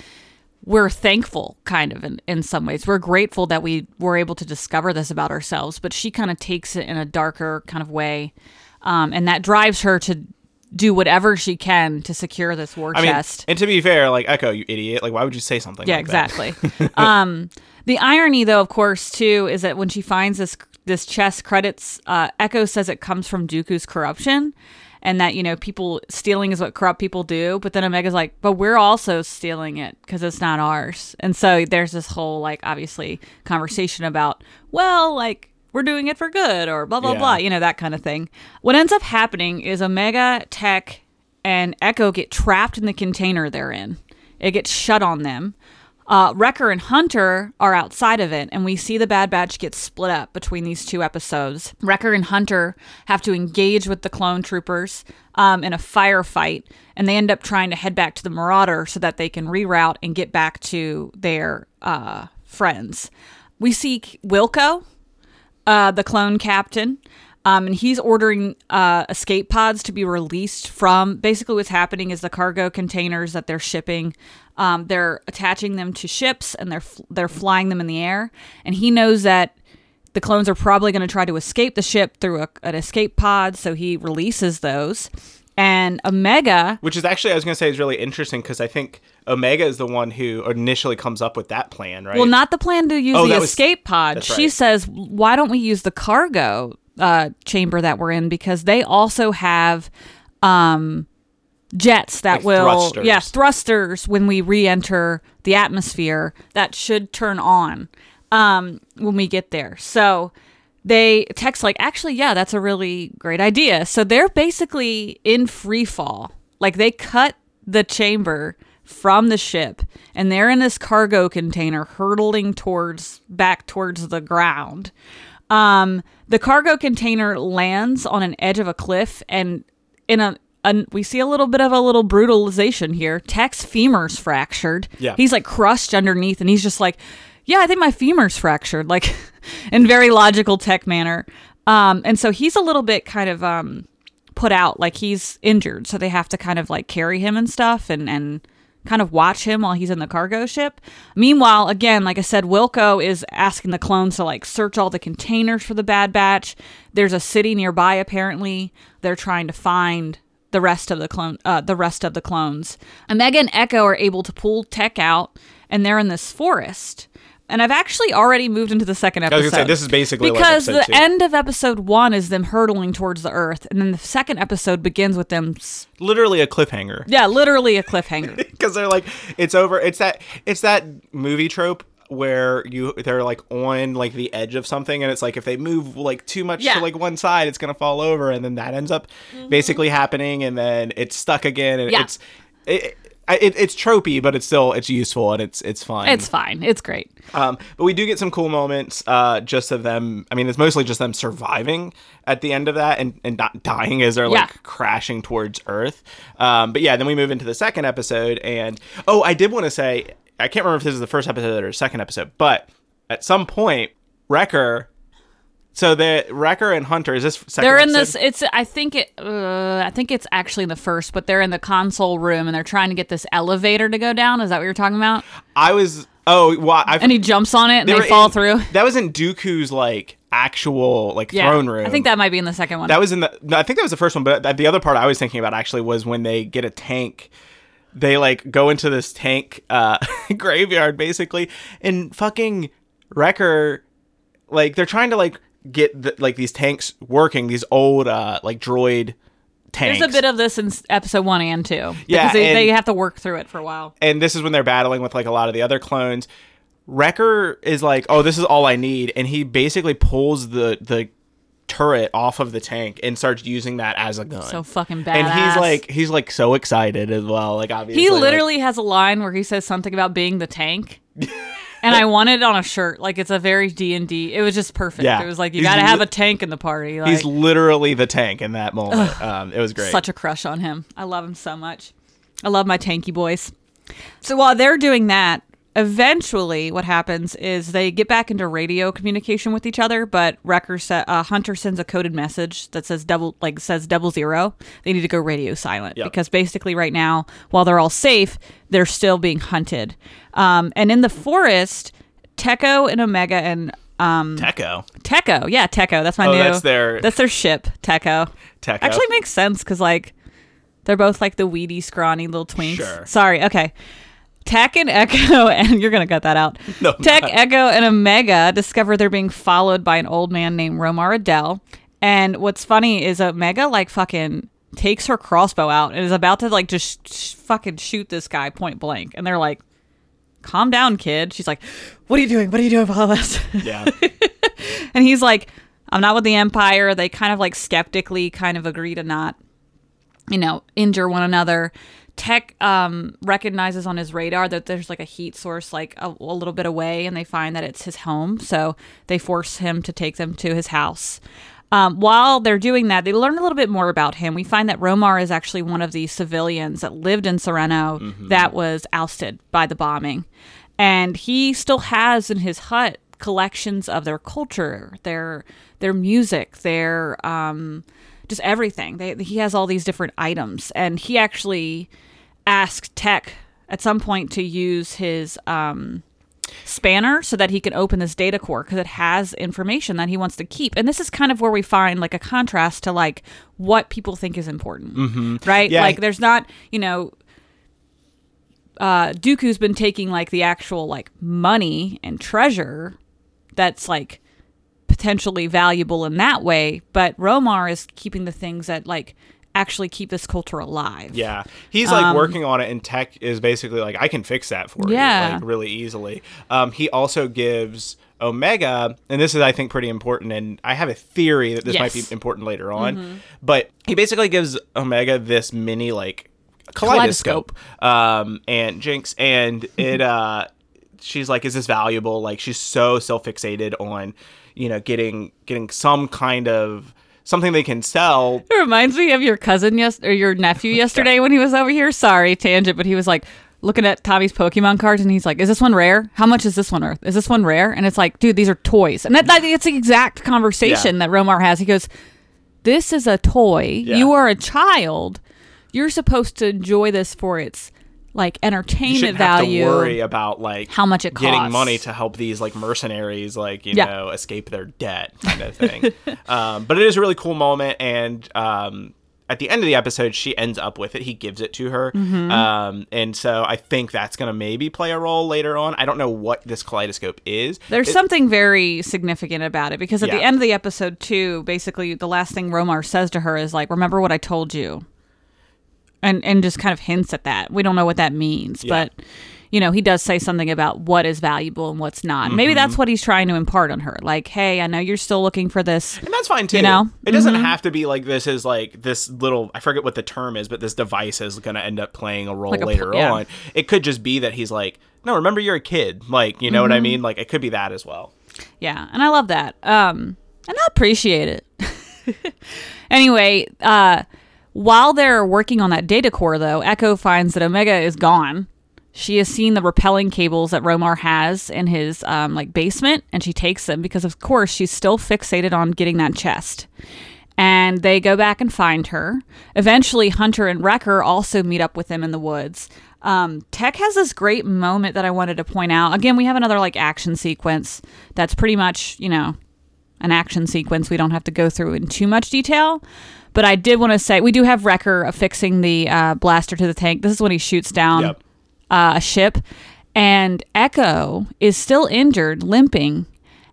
we're thankful kind of in, in some ways. We're grateful that we were able to discover this about ourselves, but she kind of takes it in a darker kind of way. Um, and that drives her to do whatever she can to secure this war i mean chest. and to be fair like echo you idiot like why would you say something Yeah, like that? exactly. *laughs* um, the irony, though, of course, too, is that when she finds this this chest credits, uh, Echo says it comes from Dooku's corruption, and that you know people stealing is what corrupt people do. But then Omega's like, but we're also stealing it because it's not ours. And so there's this whole like obviously conversation about well like we're doing it for good or blah blah Yeah. blah, you know that kind of thing. What ends up happening is Omega, Tech, and Echo get trapped in the container they're in. It gets shut on them. Uh, Wrecker and Hunter are outside of it, and we see the Bad Batch get split up between these two episodes. Wrecker and Hunter have to engage with the clone troopers um, in a firefight, and they end up trying to head back to the Marauder so that they can reroute and get back to their uh, friends. We see Wilco, uh, the clone captain. Um, and he's ordering uh, escape pods to be released from. Basically, what's happening is the cargo containers that they're shipping. Um, they're attaching them to ships and they're f- they're flying them in the air. And he knows that the clones are probably going to try to escape the ship through a, an escape pod, so he releases those. And Omega, Which is actually, I was going to say, is really interesting because I think Omega is the one who initially comes up with that plan, right? Well, not the plan to use Oh, the that was- escape pod. She right. says, "Why don't we use the cargo uh, chamber that we're in? Because they also have um, jets that Like will, thrusters. yeah, thrusters when we re-enter the atmosphere that should turn on um, when we get there." So they text like, "Actually, yeah, that's a really great idea." So they're basically in free fall. Like they cut the chamber from the ship and they're in this cargo container hurtling towards back towards the ground. Um, the cargo container lands on an edge of a cliff and in a we see a little bit of a little brutalization here. Tech's femur's fractured. Yeah. He's like crushed underneath and he's just like, yeah, I think my femur's fractured, like *laughs* in very logical tech manner. Um, and so he's a little bit kind of um, put out, like he's injured. So they have to kind of like carry him and stuff and, and kind of watch him while he's in the cargo ship. Meanwhile, again, like I said, Wilco is asking the clones to like search all the containers for the Bad Batch. There's a city nearby, apparently. They're trying to find the rest of the clone uh, the rest of the clones. Omega and Echo are able to pull Tech out and they're in this forest. And I've actually already moved into the second episode. was gonna say, this is basically because episode the two. end of episode one is them hurtling towards the Earth, and then the second episode begins with them, s- literally a cliffhanger. yeah, literally a cliffhanger. *laughs* because they're like it's over it's that it's that movie trope where you they're like on like the edge of something and it's like if they move like too much Yeah. to like one side it's gonna fall over and then that ends up mm-hmm. basically happening and then it's stuck again and Yeah. it's it, it, it's tropey but it's still it's useful and it's it's fine it's fine. It's great. um, but we do get some cool moments uh, just of them. I mean, it's mostly just them surviving at the end of that and, and not dying as they're Yeah. like crashing towards Earth. Um, but yeah, then we move into the second episode. And oh, I did want to say, I can't remember if this is the first episode or second episode, but at some point, Wrecker. So the Wrecker and Hunter is this second They're in this. It's. I think it. Uh, I think it's actually in the first, but they're in the console room and they're trying to get this elevator to go down. Is that what you're talking about? I was. Oh, well, I. And he jumps on it and they, were fall in- through. That was in Dooku's like actual like Yeah, throne room. I think that might be in the second one. That was in the. No, I think that was the first one, but the other part I was thinking about actually was when they get a tank. They like go into this tank uh, *laughs* graveyard basically, and fucking Wrecker, like they're trying to like get the, like these tanks working. These old uh like droid tanks. There's a bit of this in episode one and two. Yeah, because they, and- they have to work through it for a while. and this is when they're battling with like a lot of the other clones. Wrecker is like, "Oh, this is all I need," and he basically pulls the the turret off of the tank and starts using that as a gun. So fucking badass. and he's like, he's like so excited as well. Like obviously, he like- literally has a line where he says something about being the tank. *laughs* and I wanted it on a shirt. Like it's a very D and D. It was just perfect. Yeah. It was like you got to have a tank in the party. Like, he's literally the tank in that moment. Um, it was great. such a crush on him. I love him so much. I love my tanky boys. So while they're doing that, eventually what happens is they get back into radio communication with each other, but Wrecker sa- uh, Hunter sends a coded message that says double like says double zero. They need to go radio silent Yep. because basically right now, while they're all safe, they're still being hunted. Um, and in the forest, Techo and Omega and um, Techo. Techo, yeah, Techo. That's my Oh, new. that's their- That's their ship, Techo. Techo. Actually makes sense because like they're both like the weedy, scrawny little twinks. Sure. Sorry. Okay. Tech and Echo, *laughs* and you're gonna cut that out. No, Tech, not. Echo, and Omega discover they're being followed by an old man named Romar Adell. And what's funny is Omega like fucking takes her crossbow out and is about to like just sh- fucking shoot this guy point blank. And they're like, calm down, kid. She's like, what are you doing? What are you doing with all this? Yeah. *laughs* and he's like, I'm not with the Empire. They kind of like skeptically kind of agree to not, you know, injure one another. Tech um, recognizes on his radar that there's like a heat source like a, a little bit away, and they find that it's his home. So they force him to take them to his house. Um, while they're doing that, they learn a little bit more about him. We find that Romar is actually one of the civilians that lived in Serenno that was ousted by the bombing. And he still has in his hut collections of their culture, their their music, their um, just everything. They, he has all these different items, and he actually asked Tech at some point to use his um, spanner so that he can open this data core because it has information that he wants to keep. And this is kind of where we find like a contrast to like what people think is important, mm-hmm. right? Yeah. Like there's not, you know, uh, Dooku's been taking like the actual like money and treasure that's like potentially valuable in that way, but Romar is keeping the things that like actually keep this culture alive. Yeah, he's like working on it, and Tech is basically like, I can fix that for Yeah. you, like really easily. Um, he also gives Omega, and this is I think pretty important, and I have a theory that this might be important later on, but he basically gives Omega this mini like kaleidoscope, um, and Jinx, and *laughs* it uh, she's like, is this valuable? Like she's so self fixated on, you know, getting getting some kind of something they can sell It reminds me of your cousin yes or your nephew *laughs* yesterday when he was over here. Sorry, tangent, but he was like looking at Tommy's Pokemon cards and he's like, "Is this one rare? How much is this one worth? Is this one rare?" And it's like, "Dude, these are toys." And that, that it's the exact conversation Yeah. that Romar has. He goes, "This is a toy. Yeah. You are a child. You're supposed to enjoy this for its like entertainment value." to worry about like how much it getting costs. money to help these like mercenaries like you Yeah. know escape their debt *laughs* kind of thing um, but it is a really cool moment and um, at the end of the episode she ends up with it he gives it to her Mm-hmm. um, and so i think that's going to maybe play a role later on i don't know what this kaleidoscope is There's It- something very significant about it because at the end of the episode too, basically the last thing Romar says to her is like, "Remember what I told you," and and just kind of hints at that. We don't know what that means, Yeah. but you know he does say something about what is valuable and what's not. Maybe that's Mm-hmm. what he's trying to impart on her. Like, hey, I know you're still looking for this. and that's fine too. You know? it doesn't Mm-hmm. have to be like this is like this little. I forget what the term is, but this device is going to end up playing a role Like a later yeah. on. It could just be that he's like, no, remember you're a kid. Like, you know Mm-hmm. what I mean? Like, it could be that as well. Yeah, and I love that. Um, and I appreciate it. *laughs* anyway, uh, while they're working on that data core, though, Echo finds that Omega is gone. She has seen the repelling cables that Romar has in his um, like basement, and she takes them because, of course, she's still fixated on getting that chest. And they go back and find her. Eventually, Hunter and Wrecker also meet up with them in the woods. Um, Tech has this great moment that I wanted to point out. Again, we have another like action sequence that's pretty much, you know, an action sequence we don't have to go through in too much detail. But I did want to say we do have Wrecker affixing the uh, blaster to the tank. This is when he shoots down Yep. uh, a ship, and Echo is still injured, limping,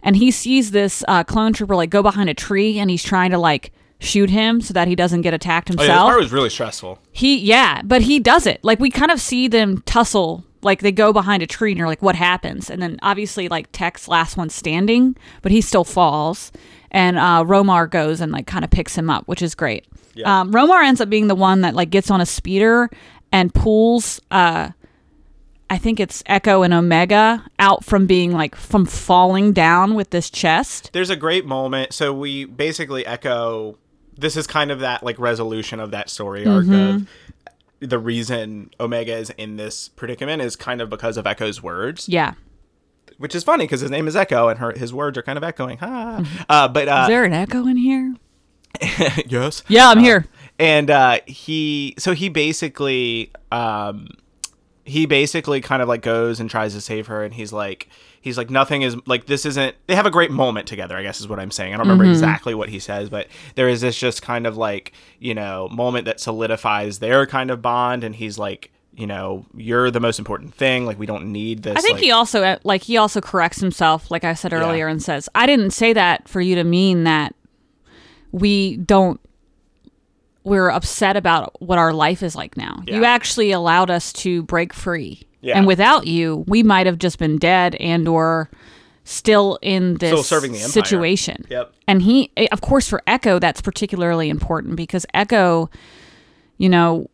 and he sees this uh, clone trooper like go behind a tree, and he's trying to like shoot him so that he doesn't get attacked Oh, yeah, himself. part was really stressful. He yeah, but he does it. Like we kind of see them tussle. Like they go behind a tree and you're like, what happens? And then obviously like Tech's last one standing, but he still falls. And uh, Romar goes and like kind of picks him up, which is great. Yeah. Um, Romar ends up being the one that like gets on a speeder and pulls uh I think it's Echo and Omega out from being like from falling down with this chest. There's a great moment. So we basically echo. This is kind of that like resolution of that story arc Mm-hmm. of the reason Omega is in this predicament is kind of because of Echo's words, Yeah. Which is funny because his name is Echo and her his words are kind of echoing. Ha. Uh, but uh, Mm-hmm. Is there an echo in here? *laughs* yes, Yeah, I'm here. and uh, he so he basically um, he basically kind of like goes and tries to save her and he's like he's like nothing is like this isn't they have a great moment together i guess is what i'm saying i don't remember exactly what he says but there is this just kind of like you know moment that solidifies their kind of bond and he's like you know you're the most important thing like we don't need this I think like, he also uh, like he also corrects himself, like I said earlier, and says, "I didn't say that for you to mean that we don't we're upset about what our life is like now. You actually allowed us to break free. Yeah. And without you, we might have just been dead and or still in this Still serving the situation. Yep. And he eh, of course for Echo that's particularly important because Echo you know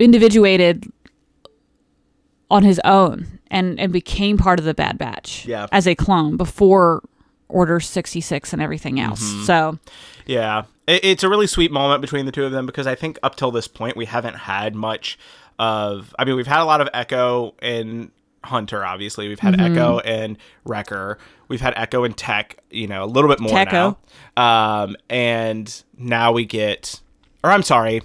individuated on his own and and became part of the Bad Batch Yeah. as a clone before Order 66 and everything else. Mm-hmm. So, Yeah, it, it's a really sweet moment between the two of them because I think up till this point we haven't had much of. I mean, we've had a lot of Echo and Hunter. Obviously, we've had Mm-hmm. Echo and Wrecker. We've had Echo and Tech. You know, a little bit more Techo. now. Um, and now we get, or I'm sorry,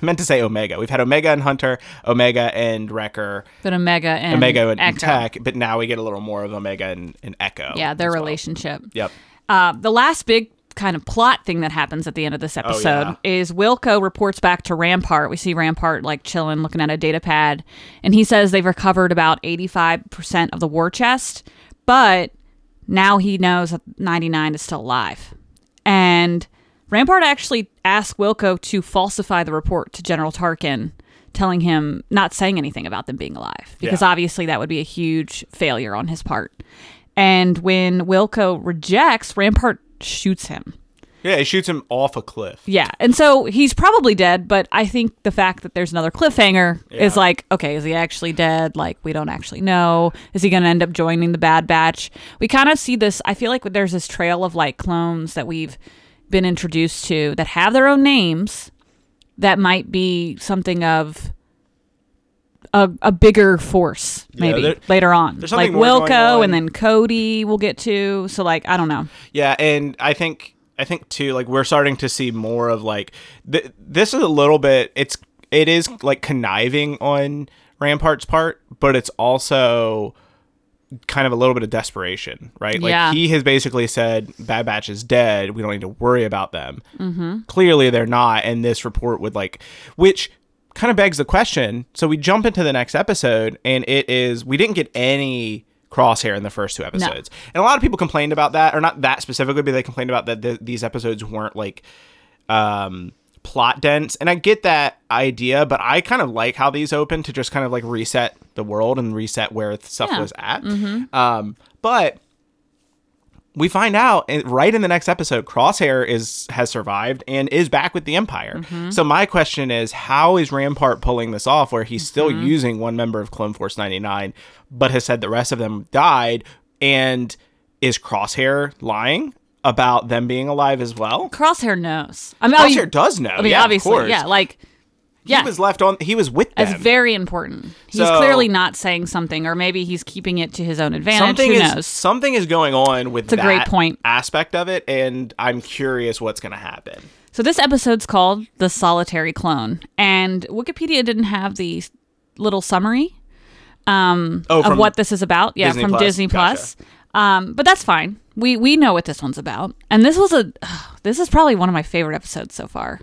I *laughs* meant to say Omega. We've had Omega and Hunter, Omega and Wrecker, but Omega and Omega and, and Echo. Tech. But now we get a little more of Omega and, and Echo. Yeah, their as well. relationship. Yep. Uh, the last big kind of plot thing that happens at the end of this episode Oh, yeah. is Wilco reports back to Rampart. We see Rampart like chilling, looking at a data pad, and he says they've recovered about 85% of the war chest, but now he knows that 99 is still alive. And Rampart actually asked Wilco to falsify the report to General Tarkin, telling him not saying anything about them being alive, because Yeah. obviously that would be a huge failure on his part. And when Wilco rejects, Rampart shoots him. Yeah, he shoots him off a cliff. Yeah. And so he's probably dead, but I think the fact that there's another cliffhanger is like, okay, is he actually dead? Like, we don't actually know. Is he going to end up joining the Bad Batch? We kind of see this. I feel like there's this trail of like clones that we've been introduced to that have their own names that might be something of. A, a bigger force maybe there- later on there's like something more going wilco and then cody we'll get to so like i don't know Yeah, and I think I think too like we're starting to see more of like th- this is a little bit it's it is like conniving on Rampart's part, but it's also kind of a little bit of desperation, right? Like Yeah. he has basically said Bad Batch is dead. We don't need to worry about them. Mm-hmm. Clearly they're not, and this report would like which kind of begs the question. So we jump into the next episode, and it is we didn't get any crosshair in the first two episodes, and a lot of people complained about that, or not that specifically, but they complained about that th- these episodes weren't like um plot dense and i get that idea but i kind of like how these open to just kind of like reset the world and reset where stuff Yeah. was at. Mm-hmm. Um but we find out right in the next episode crosshair is has survived and is back with the empire. Mm-hmm. So my question is how is rampart pulling this off where he's still mm-hmm. using one member of clone force 99 but has said the rest of them died? And is crosshair lying about them being alive as well crosshair knows i mean crosshair I- does know I mean, yeah, obviously, yeah, like, yeah, he was left on he was with them That's very important. He's So- clearly not saying something, or maybe he's keeping it to his own advantage. something Who is knows? something is going on with It's a great point. aspect of it and i'm curious what's going to happen So this episode's called "The Solitary Clone," and Wikipedia didn't have the little summary oh of what this is about. Yeah, Disney from Plus. Disney Gotcha. Plus. Um, but that's fine. We we know what this one's about, and this was a *sighs* this is probably one of my favorite episodes so far.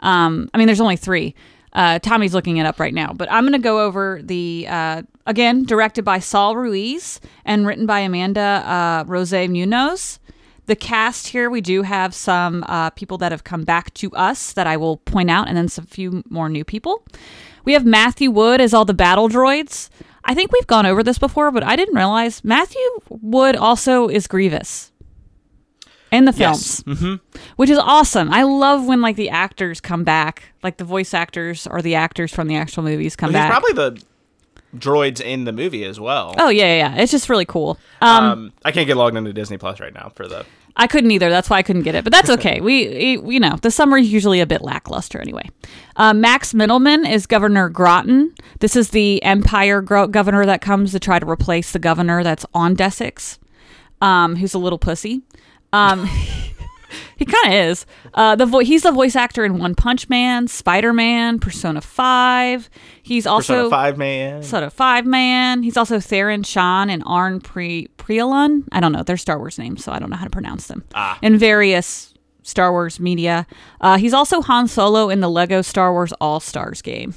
Um, I mean, there's only three. Uh, Tommy's looking it up right now, but I'm going to go over the uh, again directed by Saul Ruiz and written by Amanda uh, Rose Munoz. The cast here, we do have some uh, people that have come back to us that I will point out, and then some few more new people. We have Matthew Wood as all the battle droids. I think we've gone over this before, but I didn't realize Matthew Wood also is Grievous in the Yes. films, which is awesome. I love when like the actors come back, like the voice actors or the actors from the actual movies come he's back. probably the droids in the movie as well oh yeah, yeah, yeah. It's just really cool. Um, um, I can't get logged into Disney Plus right now for the. I couldn't either. That's why I couldn't get it. But that's *laughs* okay. we, we, you know, the summer is usually a bit lackluster anyway. Uh, Max Mittelman is Governor Groton. This is the Empire gro- governor that comes to try to replace the governor that's on Desix, um, who's a little pussy. Um, *laughs* *laughs* he kind of is. Uh, the vo- he's the voice actor in One Punch Man, Spider Man, Persona Five. He's also Persona Five man. of five man. He's also Theron Shan and Arn Pre Prialon. I don't know. They're Star Wars names, so I don't know how to pronounce them. Ah. In various Star Wars media. Uh, he's also Han Solo in the Lego Star Wars All Stars game.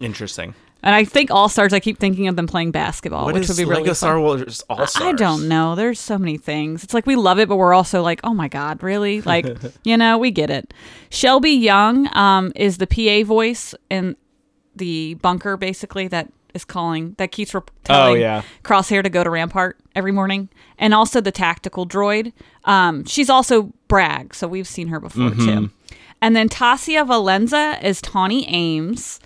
Interesting. And I think All Stars. I keep thinking of them playing basketball, What which would be really Lego fun. Star Wars All Stars? I don't know. There's so many things. It's like we love it, but we're also like, oh my god, really? *laughs* Like, you know, we get it. Shelby Young um, is the PA voice in the bunker, basically that is calling that keeps re- telling Oh, yeah. Crosshair to go to Rampart every morning, and also the tactical droid. Um, she's also Bragg, so we've seen her before Mm-hmm. too. And then Tasia Valenza is Tawni Ames.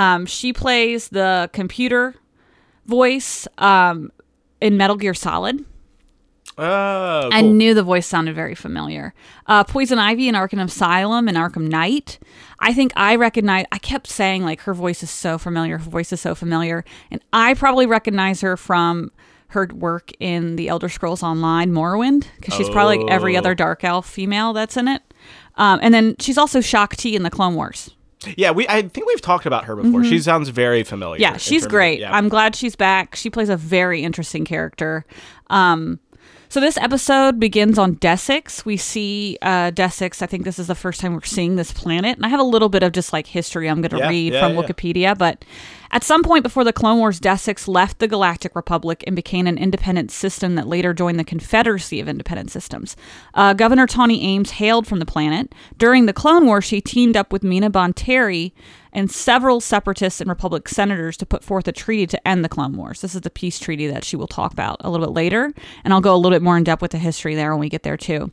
Um, she plays the computer voice um, in Metal Gear Solid. Oh, cool. I knew the voice sounded very familiar. Uh, Poison Ivy in Arkham Asylum and Arkham Knight. I think I recognize. I kept saying like her voice is so familiar. Her voice is so familiar, and I probably recognize her from her work in the Elder Scrolls Online Morrowind because she's probably like every Oh. other Dark Elf female that's in it. Um, and then she's also Shaak Ti in the Clone Wars. Yeah, we. I think we've talked about her before. She sounds very familiar. Mm-hmm. Yeah, she's terms of- great. yeah. I'm glad she's back. She plays a very interesting character. Um, so this episode begins on Desix. We see uh, Desix. I think this is the first time we're seeing this planet, and I have a little bit of just like history I'm going to Yeah, read yeah, from. Wikipedia. But at some point before the Clone Wars, Desix left the Galactic Republic and became an independent system that later joined the Confederacy of Independent Systems. Uh, Governor Tawni Ames hailed from the planet. During the Clone Wars, she teamed up with Mina Bonteri and several separatists and Republic senators to put forth a treaty to end the Clone Wars. This is the peace treaty that she will talk about a little bit later, and I'll go a little bit more in depth with the history there when we get there too.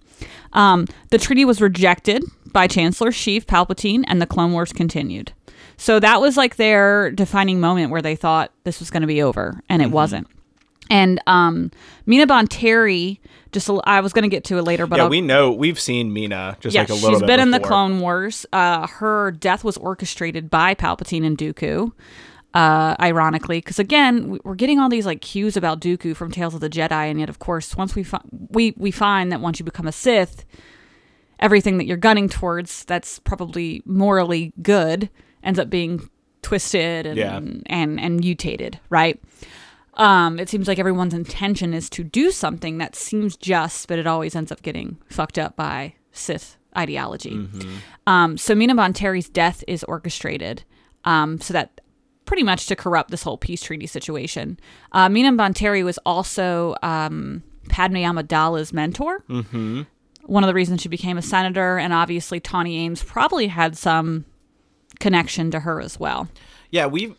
Um, the treaty was rejected by Chancellor Sheev Palpatine, and the Clone Wars continued. So that was like their defining moment where they thought this was going to be over, and it wasn't. And um, Mina Bonteri, just a, I was going to get to it later, but yeah, I'll- we know we've seen Mina just yeah, like a little she's bit. been in the. Clone Wars. Uh, her death was orchestrated by Palpatine and Dooku. Uh, ironically, because again, we- we're getting all these like cues about Dooku from Tales of the Jedi, and yet, of course, once we fi- we we find that once you become a Sith, everything that you're gunning towards that's probably morally good ends up being twisted and Yeah. and and mutated, right? Um, it seems like everyone's intention is to do something that seems just, but it always ends up getting fucked up by Sith ideology. Um, so Mina Bonteri's death is orchestrated, um, so that pretty much to corrupt this whole peace treaty situation. Uh, Mina Bonteri was also um, Padme Amidala's mentor. Mm-hmm. One of the reasons she became a senator, and obviously Tawni Ames probably had some connection to her as well. Yeah, we.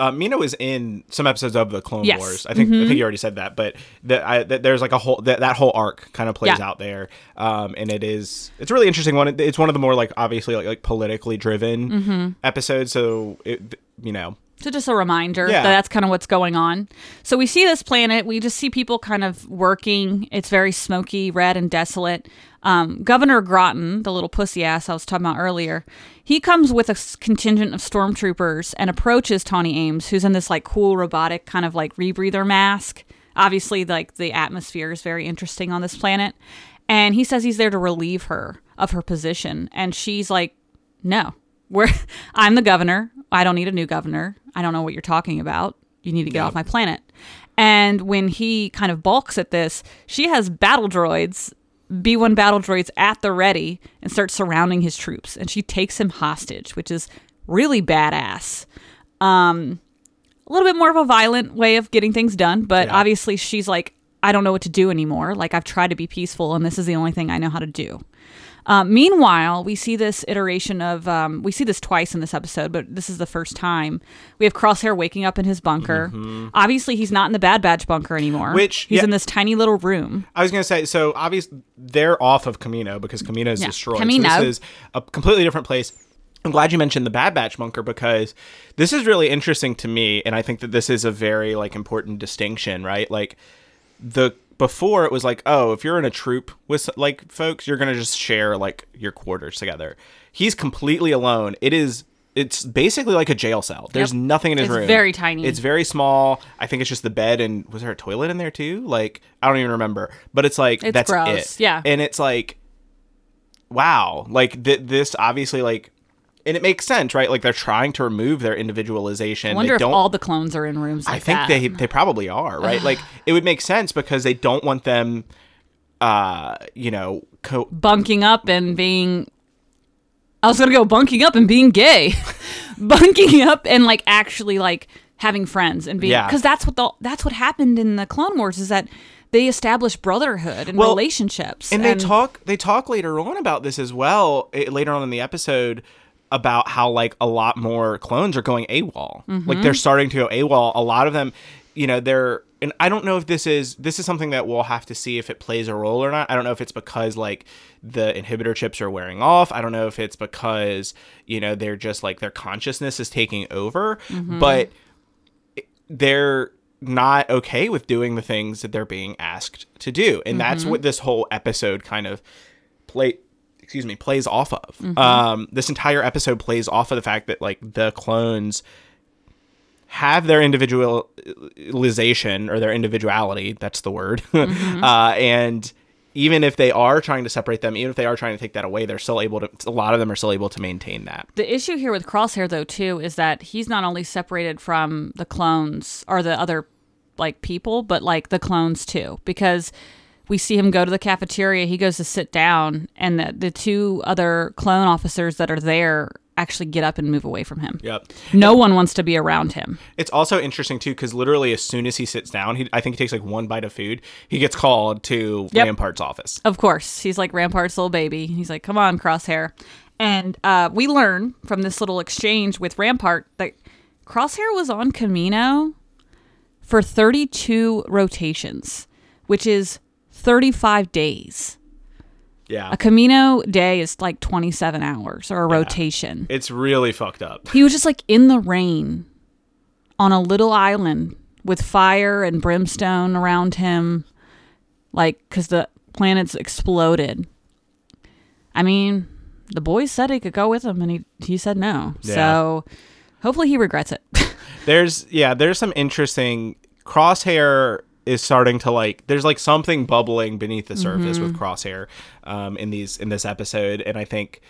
Uh, Mina was in some episodes of the Clone Yes. Mm-hmm. Wars. I think I think you already said that, but the, I, that there's like a whole that, that whole arc kind of plays Yeah. out there, um, and it is it's a really interesting one. It- It's one of the more like obviously like, like politically driven Mm-hmm. episodes. So it, you know, So just a reminder Yeah. that that's kind of what's going on. So we see this planet. We just see people kind of working. It's very smoky, red, and desolate. Um, Governor Groton, the little pussy ass I was talking about earlier, he comes with a contingent of stormtroopers and approaches Tawni Ames, who's in this like cool robotic kind of like rebreather mask. Obviously, like the atmosphere is very interesting on this planet. And he says he's there to relieve her of her position. And she's like, no, we're *laughs* I'm the governor. I don't need a new governor. I don't know what you're talking about. You need to get off my planet. And when he kind of balks at this, she has battle droids, B1 battle droids at the ready and starts surrounding his troops. And she takes him hostage, which is really badass. Um, a little bit more of a violent way of getting things done, but Yeah. obviously she's like, I don't know what to do anymore. Like I've tried to be peaceful, and this is the only thing I know how to do. Um, meanwhile, we see this iteration of um, we see this twice in this episode, but this is the first time we have Crosshair waking up in his bunker. Obviously, he's not in the Bad Batch bunker anymore. Mm-hmm. Which- he's yeah. in this tiny little room. I was gonna say so. Obviously, they're off of Camino because Camino is Yeah, destroyed. Camino. So this is a completely different place. I'm glad you mentioned the Bad Batch bunker because this is really interesting to me, and I think that this is a very like important distinction, right? Like the before it was like, oh, if you're in a troop with like folks, you're gonna just share like your quarters together. He's completely alone. It is. It's basically like a jail cell. There's Yep. nothing in his It's room. very tiny. It's very small. I think it's just the bed and was there a toilet in there too? Like I don't even remember. But it's like It's that's gross, it. yeah. And it's like wow. Like th- this obviously like and it makes sense, right? Like they're trying to remove their individualization. I wonder they if all the clones are in rooms like I think that. they they probably are, right? like it would make sense because they don't want them uh, you know, co- bunking up and being I was gonna go bunking up and being gay. *laughs* bunking up and like actually like having friends and being Yeah. because that's what the that's what happened in the Clone Wars is that they established brotherhood and Well, relationships and they talk they talk later on about this as well eh, later on in the episode about how like a lot more clones are going AWOL. Like mm-hmm. they're starting to go AWOL. A lot of them, you know, they're and I don't know if this is this is something that we'll have to see if it plays a role or not. I don't know if it's because like the inhibitor chips are wearing off. I don't know if it's because, you know, they're just like their consciousness is taking over. Mm-hmm. But they're not okay with doing the things that they're being asked to do and that's mm-hmm. what this whole episode kind of play excuse me plays off of. Um this entire episode plays off of the fact that like the clones have their individualization or their individuality that's the word *laughs* uh and even if they are trying to separate them even if they are trying to take that away they're still able to a lot of them are still able to maintain that. The issue here with Crosshair, though, too, is that he's not only separated from the clones or the other like people, but like the clones too, because we see him go to the cafeteria. He goes to sit down, and the, the two other clone officers that are there actually get up and move away from him. yep No one wants to be around him. It's also interesting too because literally as soon as he sits down, he I think he takes like one bite of food. He gets called to Yep. Rampart's office. Of course, he's like Rampart's little baby. He's like, "Come on, Crosshair," and uh, we learn from this little exchange with Rampart that Crosshair was on Camino for 32 rotations, which is 35 days. Yeah, A Camino day is like 27 hours or a rotation. it's really fucked up. He was just like in the rain on a little island with fire and brimstone around him, like because the planet's exploded. I mean, the boys said he could go with him, and he he said no. Yeah. So hopefully he regrets it. *laughs* There's yeah, there's some interesting crosshair is starting to like there's like something bubbling beneath the surface with Mm-hmm. crosshair um in these in this episode and i think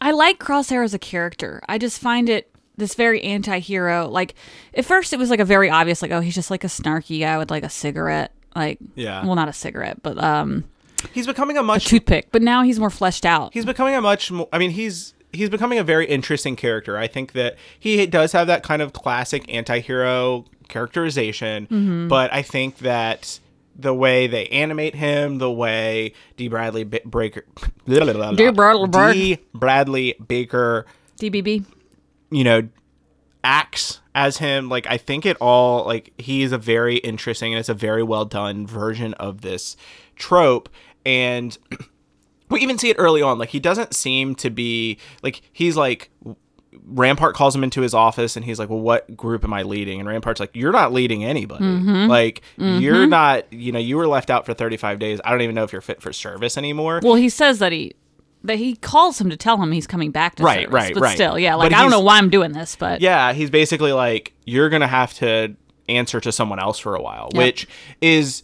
I like Crosshair as a character. I just find it this very anti-hero. Like at first it was like a very obvious like oh he's just like a snarky guy with like a cigarette. Like Yeah. well not a cigarette but um he's becoming a a much toothpick. But now he's more fleshed out. he's becoming a much more i mean he's he's becoming a very interesting character i think that he does have that kind of classic anti-hero characterization Mm-hmm. but i think that the way they animate him the way d bradley B- breaker *laughs* D. Bradley Baker. D. bradley baker DBB. you know acts as him like i think it all like he's a very interesting and it's a very well done version of this trope and *clears throat* we even see it early on like he doesn't seem to be like he's like rampart calls him into his office and he's like well what group am i leading? And rampart's like you're not leading anybody. Mm-hmm. Like mm-hmm. you're not you know you were left out for 35 days. I don't even know if you're fit for service anymore. Well, he says that he that he calls him to tell him he's coming back to Right, service, right, but right. still, yeah, But like I don't know why I'm doing this, but Yeah, he's basically like, you're going to have to answer to someone else for a while, Yep. which is,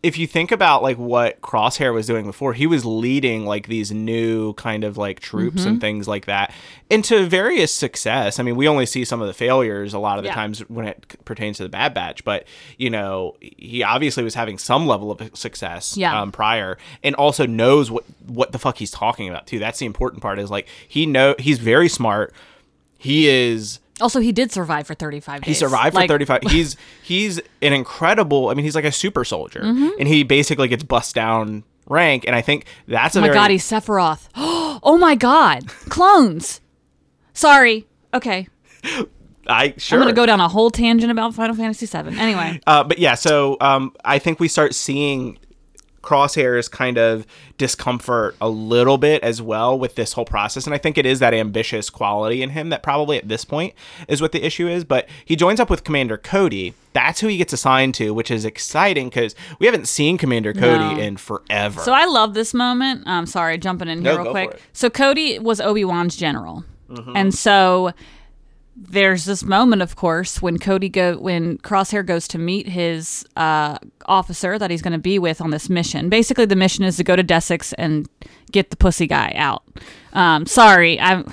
if you think about like what Crosshair was doing before, he was leading like these new kind of like troops Mm-hmm. and things like that into various success. I mean, we only see some of the failures a lot of the Yeah. times when it pertains to the Bad Batch, but you know, he obviously was having some level of success Yeah. um, prior, and also knows what what the fuck he's talking about too. That's the important part. Is like he know he's very smart. He is also he did survive for 35 days. he survived for 35 *laughs* he's he's an incredible i mean he's like a super soldier Mm-hmm. and he basically gets bust down rank and i think that's a Oh my very god, he's Sephiroth. *gasps* oh my god, clones. Sorry. Okay, *laughs* i sure I'm gonna go down a whole tangent about Final Fantasy VII. Anyway, uh, but yeah so um i think we start seeing crosshairs kind of discomfort a little bit as well with this whole process and i think it is that ambitious quality in him that probably at this point is what the issue is but he joins up with commander cody that's who he gets assigned to which is exciting because we haven't seen commander cody No. in forever so I love this moment. I'm sorry, jumping in here No, real quick. So Cody was Obi Wan's general, Mm-hmm. and so there's this moment, of course, when Cody go when Crosshair goes to meet his uh, officer that he's going to be with on this mission. Basically, the mission is to go to Desix and get the pussy guy out. Um, sorry, I'm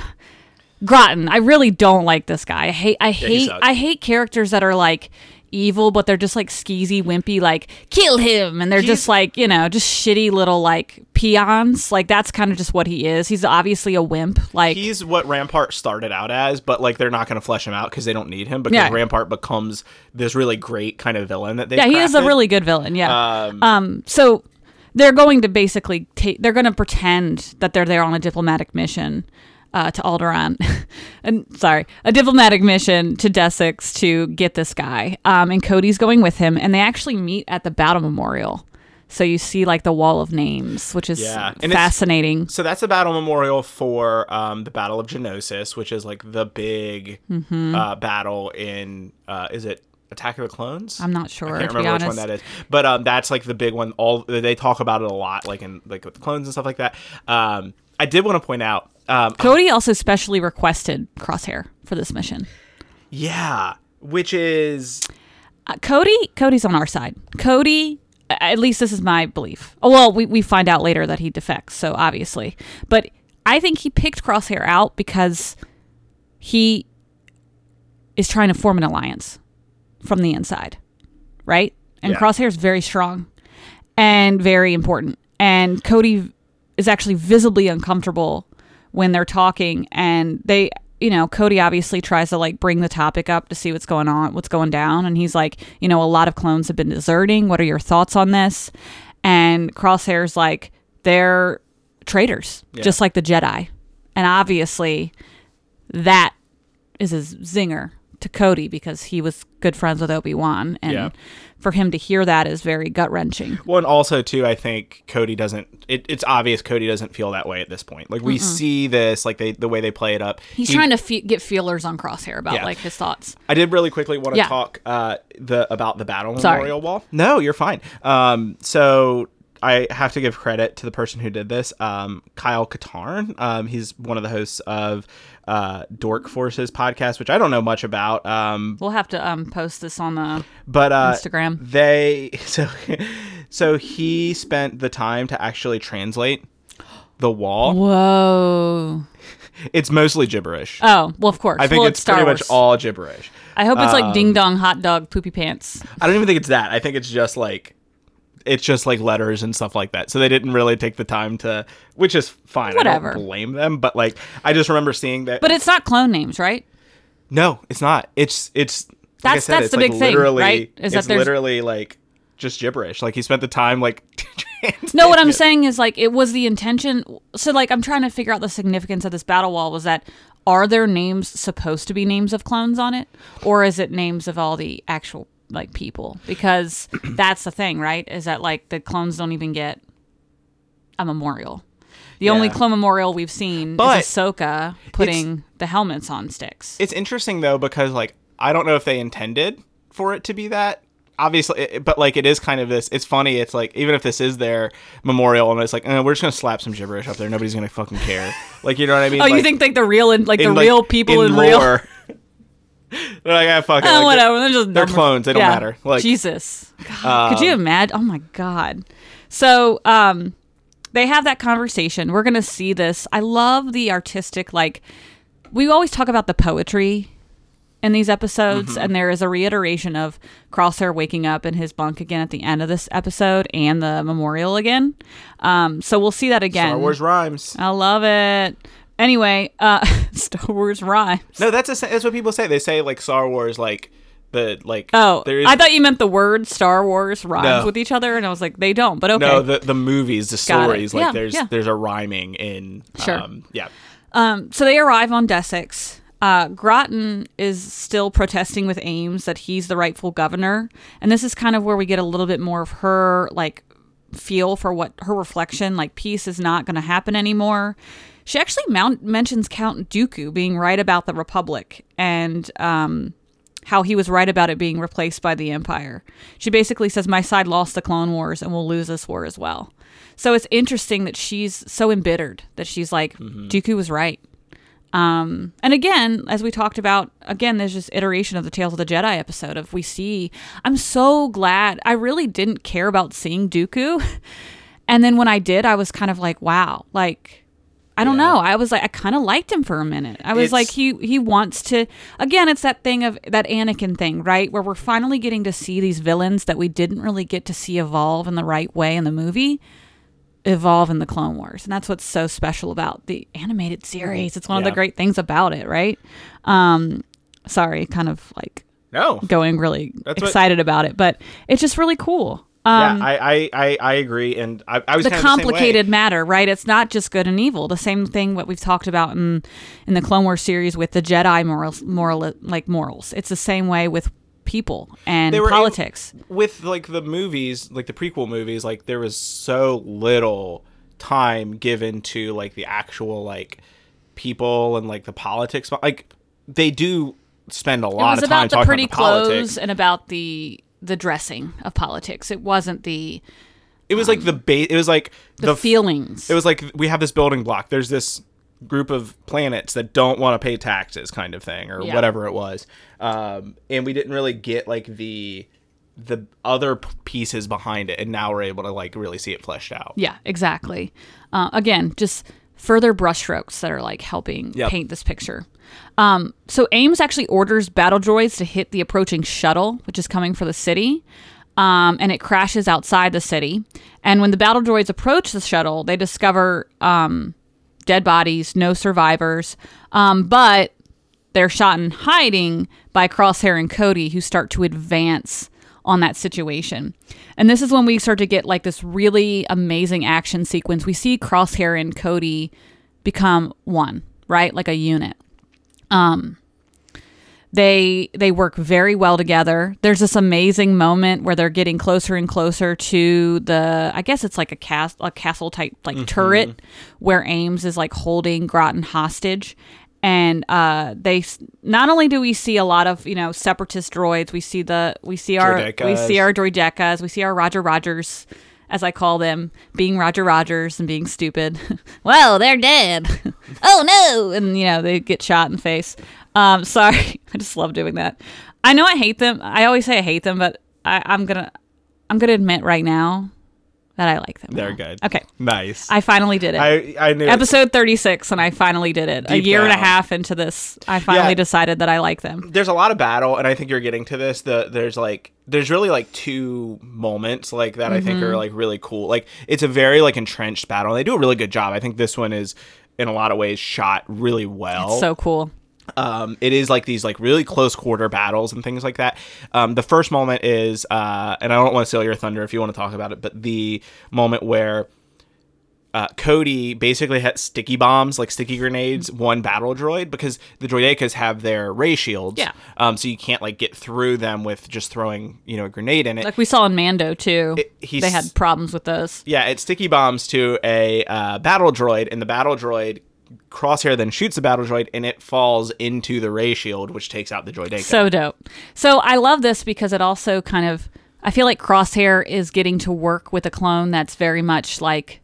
Groton. I really don't like this guy. I hate. I hate. sucks. I hate characters that are like evil, but they're just like skeezy, wimpy, like kill him, and they're He's- just like you know, just shitty little like peons. Like that's kind of just what he is. He's obviously a wimp. Like He's what Rampart started out as, but like they're not going to flesh him out because they don't need him because Yeah. Rampart becomes this really great kind of villain that they. yeah, he is a really good villain. Yeah. Um, so they're going to basically take. They're going to pretend that they're there on a diplomatic mission. Uh, to Alderaan, *laughs* and sorry, a diplomatic mission to Desix to get this guy. Um, and Cody's going with him, and they actually meet at the battle memorial. So you see like the wall of names, which is Yeah, fascinating. So that's a battle memorial for um, the Battle of Geonosis, which is like the big Mm-hmm. uh, battle in. Uh, is it Attack of the Clones? I'm not sure. I can't remember which one that is, but um, that's like the big one. All they talk about it a lot, like in like with the clones and stuff like that. Um, I did want to point out, um, Cody also specially requested Crosshair for this mission. yeah, which is Uh, Cody, Cody's on our side. Cody, at least this is my belief. Oh, well, we, we find out later that he defects, so obviously. But I think he picked Crosshair out because he is trying to form an alliance from the inside, right? And Yeah. Crosshair is very strong and very important. And Cody is actually visibly uncomfortable when they're talking and they you know Cody obviously tries to like bring the topic up to see what's going on what's going down and he's like you know a lot of clones have been deserting. What are your thoughts on this? And Crosshair's like they're traitors just like the Jedi. And obviously that is a zinger to Cody because he was good friends with Obi-Wan and Yeah. for him to hear that is very gut-wrenching Well, and also too, I think Cody doesn't. It, it's obvious Cody doesn't feel that way at this point. Like we see this, like they the way they play it up. He's He- trying to fe- get feelers on Crosshair about Yeah. like his thoughts. I did really quickly want to Yeah. talk uh, the about the battle Sorry. memorial wall. No, you're fine. Um, so I have to give credit to the person who did this, um, Kyle Katarn. Um, he's one of the hosts of uh, Dork Forces podcast, which I don't know much about. Um, We'll have to um post this on the but uh, Instagram. They *laughs* so so he spent the time to actually translate the wall. Whoa. It's mostly gibberish. Oh, well, of course. I think well, it's Star pretty Wars. much all gibberish. I hope it's like um, ding dong hot dog poopy pants. I don't even think it's that. I think it's just like it's just like letters and stuff like that. So they didn't really take the time to, which is fine. Whatever. I don't blame them, but like I just remember seeing that. But it's not clone names, right? no, it's not. It's it's. like That's- said, that's the like big thing, literally, right? Is that it's there's- literally like just gibberish. Like he spent the time like. *laughs* No, what I'm saying is like it was the intention. So like I'm trying to figure out the significance of this battle wall. Was that are there names supposed to be names of clones on it, or is it names of all the actual like people? Because *clears throat* that's the thing, right? Is that like the clones don't even get a memorial. The only clone memorial we've seen But is Ahsoka putting the helmets on sticks. It's interesting though because like I don't know if they intended for it to be that. Obviously, it, but like it is kind of this. It's funny. It's like even if this is their memorial, and it's like eh, we're just gonna slap some gibberish up there. Nobody's gonna fucking care. Like you know what I mean? oh, you Like, think like the real and like the in, like, real people in, real? Lore, They're like, ah, fuck it. Oh, like, whatever. They're just they're clones. They don't matter. Like- um, Jesus, God, could you imagine? Oh my God. So, um, they have that conversation. We're gonna see this. I love the artistic. Like, we always talk about the poetry in these episodes, Mm-hmm. and there is a reiteration of Crosshair waking up in his bunk again at the end of this episode and the memorial again. Um, so we'll see that again. Star Wars rhymes. I love it. Anyway, uh, *laughs* Star Wars rhymes. No, that's a, that's what people say. They say like Star Wars, like the like. Oh, there is I thought you meant the word Star Wars rhymes No. with each other, and I was like, they don't. But okay. no the the movies, the Got it. stories. Like Yeah, there's yeah. there's a rhyming in. Sure. Um, yeah. Um, so they arrive on Desix. Uh, Groton is still protesting with Ames that he's the rightful governor, and this is kind of where we get a little bit more of her like feel for what her reflection like peace is not going to happen anymore. She actually mount- mentions Count Dooku being right about the Republic and um, how he was right about it being replaced by the Empire. She basically says, My side lost the Clone Wars and will lose this war as well. So it's interesting that she's so embittered that she's like, Dooku was right. Um, and again, as we talked about, again, there's this iteration of the Tales of the Jedi episode of we see. I'm so glad. I really didn't care about seeing Dooku, *laughs* and then when I did, I was kind of like, wow, like I don't Yeah. know. I was like, I kind of liked him for a minute. I was It's- like, he he wants to. Again, it's that thing of that Anakin thing, right? Where we're finally getting to see these villains that we didn't really get to see evolve in the right way in the movie, evolve in the Clone Wars, and that's what's so special about the animated series. It's one of the great things about it, right? Um, sorry, kind of like No. going really That's what- excited about it, but it's just really cool. Um, yeah, I, I, I, agree, and I, I was the kind of the same way. complicated matter, right? It's not just good and evil. The same thing what we've talked about in in the Clone Wars series with the Jedi morals, moral like morals. It's the same way with people and They were in- politics. with like the movies, like the prequel movies, like there was so little time given to like the actual like people and like the politics. Like they do spend a lot of time about the talking pretty about the politics. clothes and about the the dressing of politics. It wasn't the It was like um, the base. It was like the, f- feelings. It was like we have this building block. There's this group of planets that don't want to pay taxes, kind of thing, or Yeah. whatever it was. Um, and we didn't really get like the the other pieces behind it, and now we're able to like really see it fleshed out. Yeah, exactly. Uh, again, just further brushstrokes that are like helping Yep. paint this picture. Um, so Ames actually orders battle droids to hit the approaching shuttle, which is coming for the city. Um, and it crashes outside the city. And when the battle droids approach the shuttle, they discover um, dead bodies, no survivors. Um, but they're shot in hiding by Crosshair and Cody, who start to advance on that situation. And this is when we start to get like this really amazing action sequence. We see Crosshair and Cody become one, right? Like a unit. Um they they work very well together. There's this amazing moment where they're getting closer and closer to the I guess it's like a cast a castle type like turret where Ames is like holding Groton hostage. And uh, they not only do we see a lot of you know separatist droids, we see the we see our we see our droidekas, we see our Roger Rogers, as I call them, being Roger Rogers and being stupid. *laughs* well, they're dead. *laughs* oh no! And you know they get shot in the face. Um, *laughs* sorry, I just love doing that. I know I hate them. I always say I hate them, but I, I'm gonna I'm gonna admit right now that I like them. They're now. good. Okay, nice. I finally did it. I I knew Episode 36, and I finally did it. a year and a half into this, I finally Yeah. decided that I like them. there's a lot of battle and i think you're getting to this the there's like there's really like two moments like that i think Mm-hmm. are like really cool like it's a very like entrenched battle and they do a really good job i think this one is in a lot of ways shot really well So cool. Um, it is like these like really close quarter battles and things like that. Um, the first moment is, uh, and I don't want to steal your thunder if you want to talk about it, but the moment where uh, Cody basically had sticky bombs, like sticky grenades, one battle droid because the droidekas have their ray shields. Yeah. Um, so you can't like get through them with just throwing you know a grenade in it. Like we saw in Mando too. It- he's- they had problems with those. Yeah, it sticky bombs to a uh, battle droid, and the battle droid crosshair then shoots the battle droid, and it falls into the ray shield, which takes out the droideka. So dope. So I love this because it also kind of I feel like Crosshair is getting to work with a clone that's very much like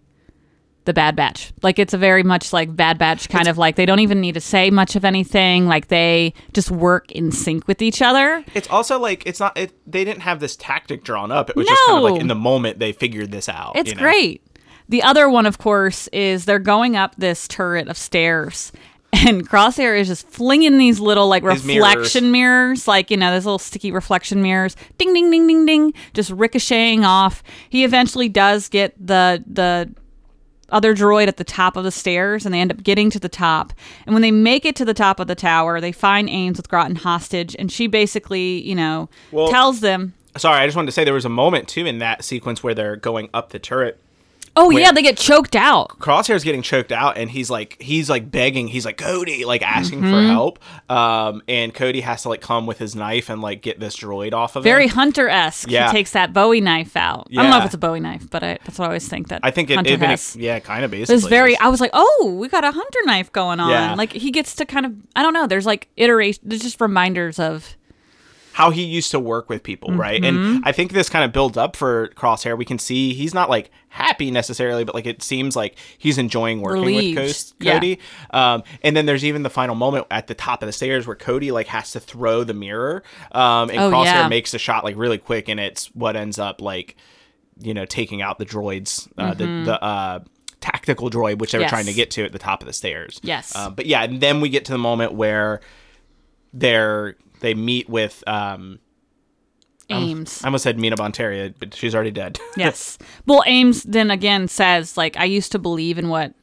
the Bad Batch. Like it's a very much like Bad Batch kind of like they don't even need to say much of anything. Like they just work in sync with each other. It's also like it's not. It, they didn't have this tactic drawn up. It was just kind of No. like in the moment they figured this out. It's you know? great. The other one, of course, is they're going up this turret of stairs, *laughs* and Crosshair is just flinging these little like His reflection mirrors. like you know, those little sticky reflection mirrors, ding, ding, ding, ding, ding, just ricocheting off. He eventually does get the the other droid at the top of the stairs, and they end up getting to the top. And when they make it to the top of the tower, they find Ames with Groton hostage, and she basically, you know, Well- tells them. Sorry, I just wanted to say there was a moment too in that sequence where they're going up the turret. Oh Where- yeah, they get choked out. Crosshair's getting choked out, and he's like, he's like begging, he's like Cody, like asking Mm-hmm. for help. Um, and Cody has to like come with his knife and like get this droid off of it. very him. hunter esque. Yeah. He takes that Bowie knife out. I don't know if it's a Bowie knife, but I, that's what I always think that. I think it, hunter it, has. yeah, kind of It basically. was very. I was like, oh, we got a hunter knife going on. Yeah. Like he gets to kind of. I don't know. There's like iteration. There's just reminders of. How he used to work with people, right? Mm-hmm. And I think this kind of builds up for Crosshair. We can see he's not like happy necessarily, but like it seems like he's enjoying working Relieved. with Coast, Yeah. Cody. Um, and then there's even the final moment at the top of the stairs where Cody like has to throw the mirror, um, and Oh, Crosshair yeah. makes the shot like really quick, and it's what ends up like you know taking out the droids, uh, Mm-hmm. the the uh, tactical droid, which they were Yes. trying to get to at the top of the stairs. Yes. Uh, but yeah, and then we get to the moment where they're they meet with um, Ames. I almost said Mina Bonteri, but she's already dead. *laughs* yes. Well, Ames then again says, like, I used to believe in what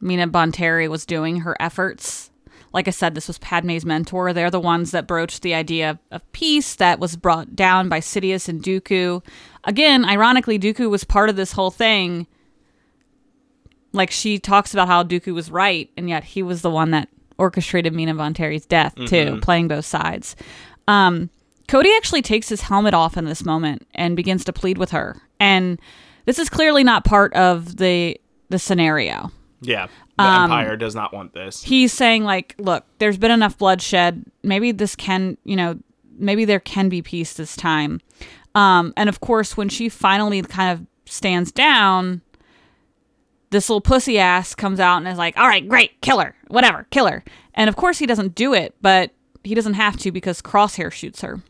Mina Bonteri was doing, her efforts. Like I said, this was Padme's mentor. They're the ones that broached the idea of peace that was brought down by Sidious and Dooku. Again, ironically, Dooku was part of this whole thing. Like she talks about how Dooku was right, and yet he was the one that orchestrated Mina Bonteri's death too, playing both sides. Um, Cody actually takes his helmet off in this moment and begins to plead with her. And this is clearly not part of the the scenario. yeah, the Um, Empire does not want this. He's saying like, look, there's been enough bloodshed. Maybe this can, you know, maybe there can be peace this time. Um, and of course, when she finally kind of stands down, this little pussy ass comes out and is like, all right, great, kill her, whatever, kill her. And of course, he doesn't do it, but he doesn't have to because Crosshair shoots her.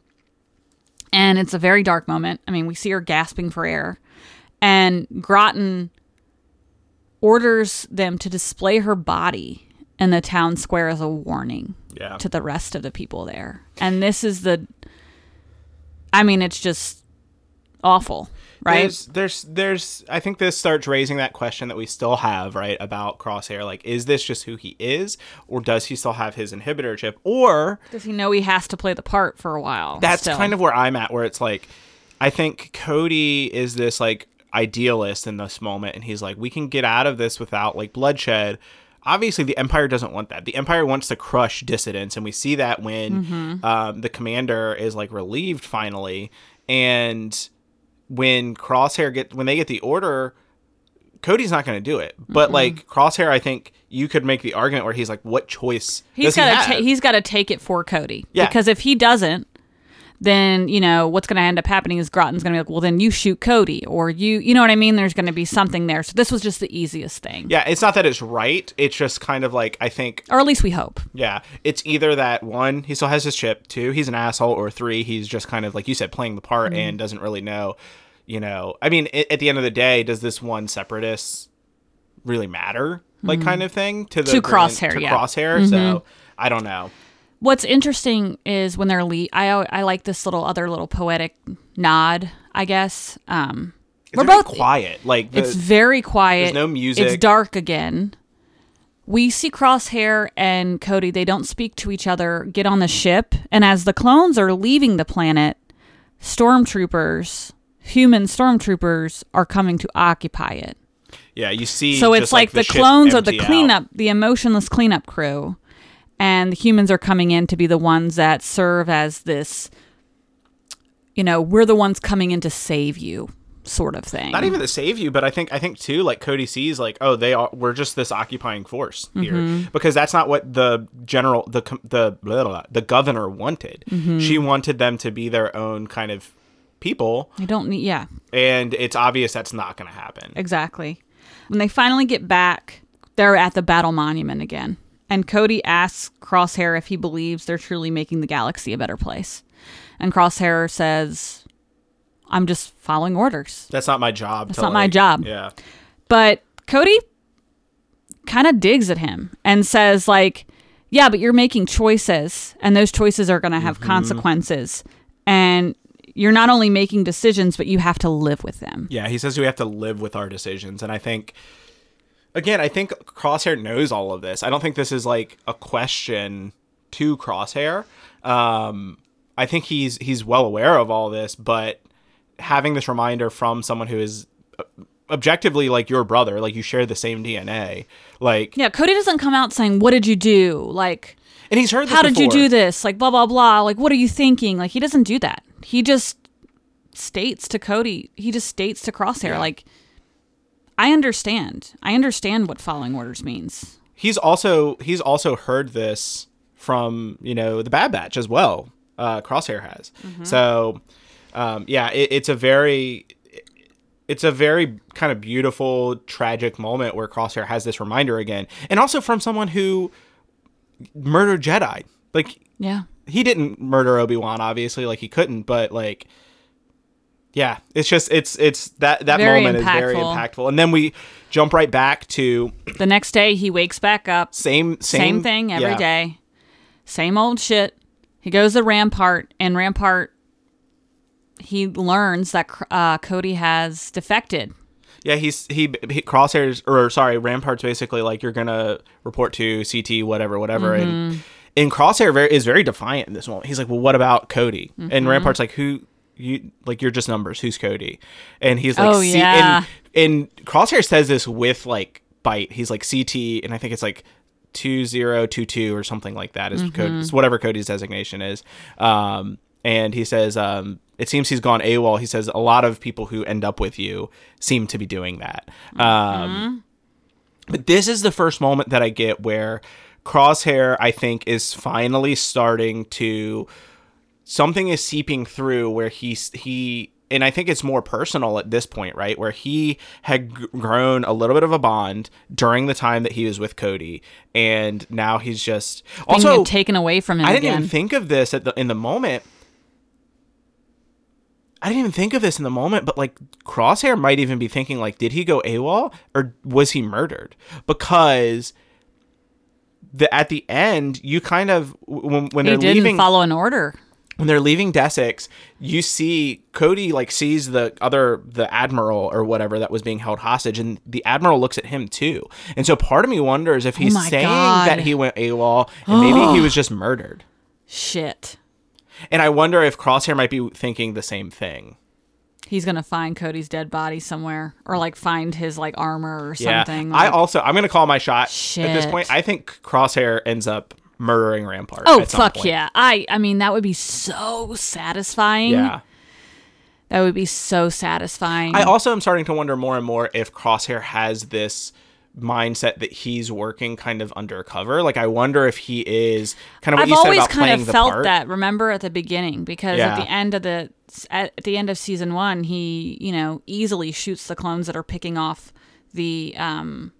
And it's a very dark moment. I mean, we see her gasping for air. And Groton orders them to display her body in the town square as a warning Yeah. to the rest of the people there. And this is the I mean, it's just awful, right? There's, there's, there's. I think this starts raising that question that we still have, right, about Crosshair. Like, is this just who he is, or does he still have his inhibitor chip, or Does he know he has to play the part for a while? that's still? kind of where I'm at, where it's like, I think Cody is this like idealist in this moment, and he's like, we can get out of this without like bloodshed. Obviously, the Empire doesn't want that. The Empire wants to crush dissidents, and we see that when Mm-hmm. um, the commander is like relieved finally, and when Crosshair get when they get the order, Cody's not going to do it. But like Crosshair, I think you could make the argument where he's like, what choice He's got to have? ta- he's got to take it for Cody. Yeah. Because if he doesn't, then you know what's going to end up happening is Groton's going to be like, well, then you shoot Cody, or you, you know what I mean? There's going to be something there. So this was just the easiest thing, yeah, it's not that it's right. It's just kind of like I think or at least we hope. Yeah, it's either that one, he still has his chip, two, he's an asshole, or three, he's just kind of like you said, playing the part Mm-hmm. and doesn't really know. You know, I mean, i at the end of the day, does this one separatist really matter? Like, kind of thing to the Mm-hmm. To Crosshair, to yeah. Mm-hmm. Crosshair. So I don't know. What's interesting is when they're le- I I like this little other little poetic nod, I guess. Um, It's we're both quiet. Like the, It's very quiet. there's no music. It's dark again. We see Crosshair and Cody. They don't speak to each other. Get on the ship, and as the clones are leaving the planet, stormtroopers, human stormtroopers, are coming to occupy it. yeah, you see. So it's just, like, the, ship clones are the empty out. cleanup, the emotionless cleanup crew, and the humans are coming in to be the ones that serve as this. You know, we're the ones coming in to save you, sort of thing. Not even to save you, but I think I think too, like Cody sees, like, oh, they are we're just this occupying force here Mm-hmm. because that's not what the general the the blah, blah, blah, the governor wanted. Mm-hmm. She wanted them to be their own kind of people, I don't need. Yeah, and it's obvious that's not going to happen. Exactly. When they finally get back, they're at the battle monument again. And Cody asks Crosshair if he believes they're truly making the galaxy a better place. And Crosshair says, I'm just following orders. That's not my job. That's not my job. Yeah, But Cody kind of digs at him and says, like, yeah, but you're making choices, and those choices are going to have mm-hmm. consequences. And you're not only making decisions, but you have to live with them. yeah. He says we have to live with our decisions, and I think. Again, I think Crosshair knows all of this. I don't think this is like a question to Crosshair. Um, I think he's he's well aware of all this, but having this reminder from someone who is uh, objectively like your brother, like you share the same DNA, like, Yeah, Cody doesn't come out saying, What did you do? Like, and he's heard this how did you do this? Like, blah, blah, blah. Like, what are you thinking? Like, he doesn't do that. He just states to Cody, he just states to Crosshair, like, I understand. I understand what following orders means. He's also he's also heard this from you know the Bad Batch as well. Uh, Crosshair has. So, um, yeah, it, it's a very it's a very kind of beautiful, tragic moment where Crosshair has this reminder again, and also from someone who murdered Jedi. Like Yeah. he didn't murder Obi Wan, obviously, like he couldn't, but like yeah, it's just it's it's that that Very moment is very impactful. impactful, and then we jump right back to The next day, he wakes back up. same same, Same, thing every yeah. day. Same old shit. He goes to Rampart, and Rampart, he learns that uh, Cody has defected. Yeah, he's he, he crosshairs or sorry, Rampart's basically like you're gonna report to CT whatever whatever Mm-hmm. and and Crosshair very, is very defiant in this moment. He's like, well, what about Cody? Mm-hmm. And Rampart's like, who you like? You're just numbers. Who's Cody? And he's like, Oh, "C-" yeah. And, and Crosshair says this with like bite. He's like CT, and I think it's like two zero two two or something like that is Mm-hmm. Cody, whatever Cody's designation is. Um, and he says, um, it seems he's gone AWOL. He says a lot of people who end up with you seem to be doing that. Um, but this is the first moment that I get where Crosshair, I think, is finally starting to something is seeping through where he's he and I think it's more personal at this point, right? Where he had g- grown a little bit of a bond during the time that he was with Cody, and now he's just also taken away from him I didn't again. even think of this at the in the moment. I didn't even think of this in the moment, but like Crosshair might even be thinking like, did he go AWOL or was he murdered? Because the at the end, you kind of when when he they're didn't leaving follow an order. When they're leaving Desix, you see Cody like sees the other the admiral or whatever that was being held hostage, and the admiral looks at him too. And so part of me wonders if he's Oh saying God. that he went AWOL and maybe he was just murdered. Shit. And I wonder if Crosshair might be thinking the same thing. He's gonna find Cody's dead body somewhere, or like find his like armor or Yeah. something. I also I'm gonna call my shot at this point. I think Crosshair ends up murdering Rampart. Oh fuck point. yeah! I I mean that would be so satisfying. Yeah. That would be so satisfying. I also am starting to wonder more and more if Crosshair has this mindset that he's working kind of undercover. Like I wonder if he is kind of what I've you said always kind of felt that. Remember at the beginning, because Yeah. at the end of the at the end of season one, he you know easily shoots the clones that are picking off the um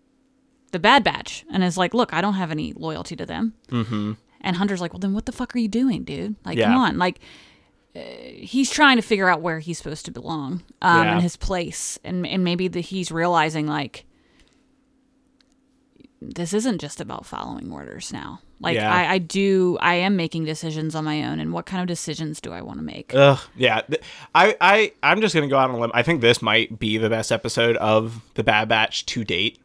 the Bad Batch, and is like, "Look, I don't have any loyalty to them." Mm-hmm. And Hunter's like, "Well, then what the fuck are you doing, dude? Like, come on, like." uh, He's trying to figure out where he's supposed to belong um, Yeah. and his place, and and maybe that he's realizing like this isn't just about following orders now. Like Yeah. I, I do, I am making decisions on my own, and what kind of decisions do I want to make? Ugh, yeah. I, I, I'm just gonna go out on a limb. I think this might be the best episode of the Bad Batch to date.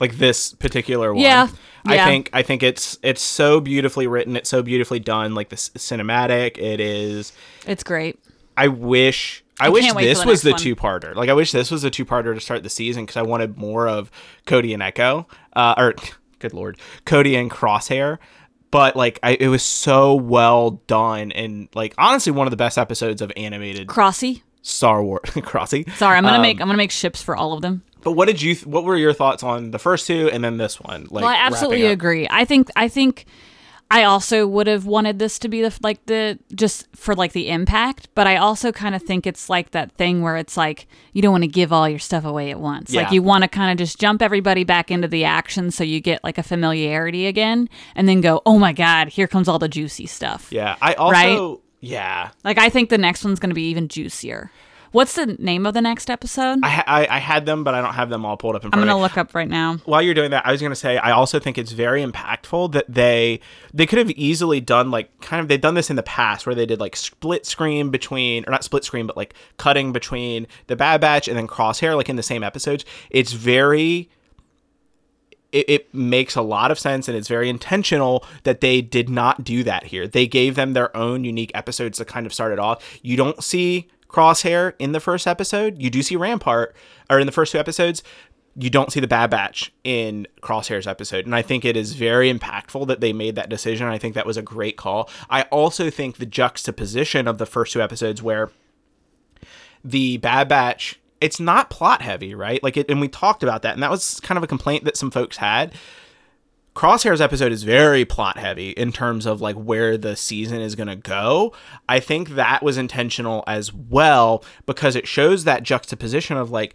Like this particular one. Yeah, I yeah. think I think it's it's so beautifully written. It's so beautifully done. Like the c- cinematic. It is. It's great. I wish. I, I wish can't wait for this the was the one. two-parter. Like I wish this was a two-parter to start the season because I wanted more of Cody and Echo, uh, or *laughs* good lord, Cody and Crosshair. But like, I, it was so well done, and like honestly, one of the best episodes of animated Crossy. Star Wars. *laughs* Crossy. Sorry, I'm gonna Um, make I'm gonna make ships for all of them. But what did you? Th- what were your thoughts on the first two and then this one? Like, well, I absolutely agree. I think I think I also would have wanted this to be the like the just for like the impact, but I also kind of think it's like that thing where it's like you don't want to give all your stuff away at once. Yeah. Like you want to kind of just jump everybody back into the action so you get like a familiarity again and then go, "Oh my god, here comes all the juicy stuff." Yeah, I also. Right? Yeah, Like I think the next one's going to be even juicier. What's the name of the next episode? I, ha- I I had them, but I don't have them all pulled up in front. I'm going to of me. look up right now. while you're doing that, I was gonna say I also think it's very impactful that they they could have easily done like kind of they've done this in the past where they did like split screen between or not split screen but like cutting between the Bad Batch and then Crosshair like in the same episodes. It's very it, it makes a lot of sense and it's very intentional that they did not do that here. They gave them their own unique episodes to kind of start it off. You don't see Crosshair in the first episode. You do see Rampart, or in the first two episodes. You don't see the Bad Batch in Crosshair's episode. And I think it is very impactful that they made that decision. I think that was a great call. I also think the juxtaposition of the first two episodes where the Bad Batch, it's not plot heavy, right? Like it, and we talked about that, and that was kind of a complaint that some folks had. Crosshair's episode is very plot heavy in terms of like where the season is going to go. I think that was intentional as well because it shows that juxtaposition of like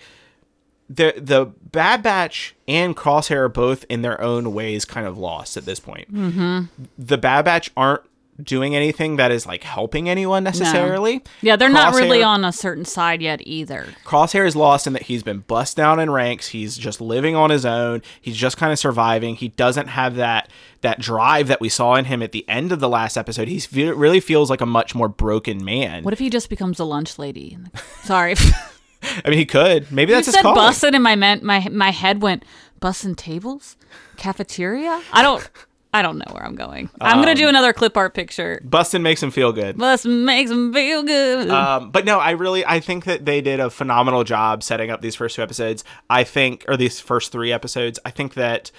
the the Bad Batch and Crosshair are both in their own ways kind of lost at this point. Mm-hmm. The Bad Batch aren't doing anything that is like helping anyone necessarily. Yeah, they're not really on a certain side yet either. Crosshair is lost in that he's been bust down in ranks. He's just living on his own. He's just kind of surviving. He doesn't have that that drive that we saw in him at the end of the last episode. He fe- really feels like a much more broken man. What if he just becomes a lunch lady? *laughs* Sorry. *laughs* I mean, he could. Maybe you that's his said bussin' and my meant my my head went bussin' tables? Cafeteria? I don't I don't know where I'm going. I'm gonna Um, do another clip art picture. Bustin makes him feel good. Bus makes him feel good. Um, but no, I really I think that they did a phenomenal job setting up these first two episodes. I think, or these first three episodes. I think that,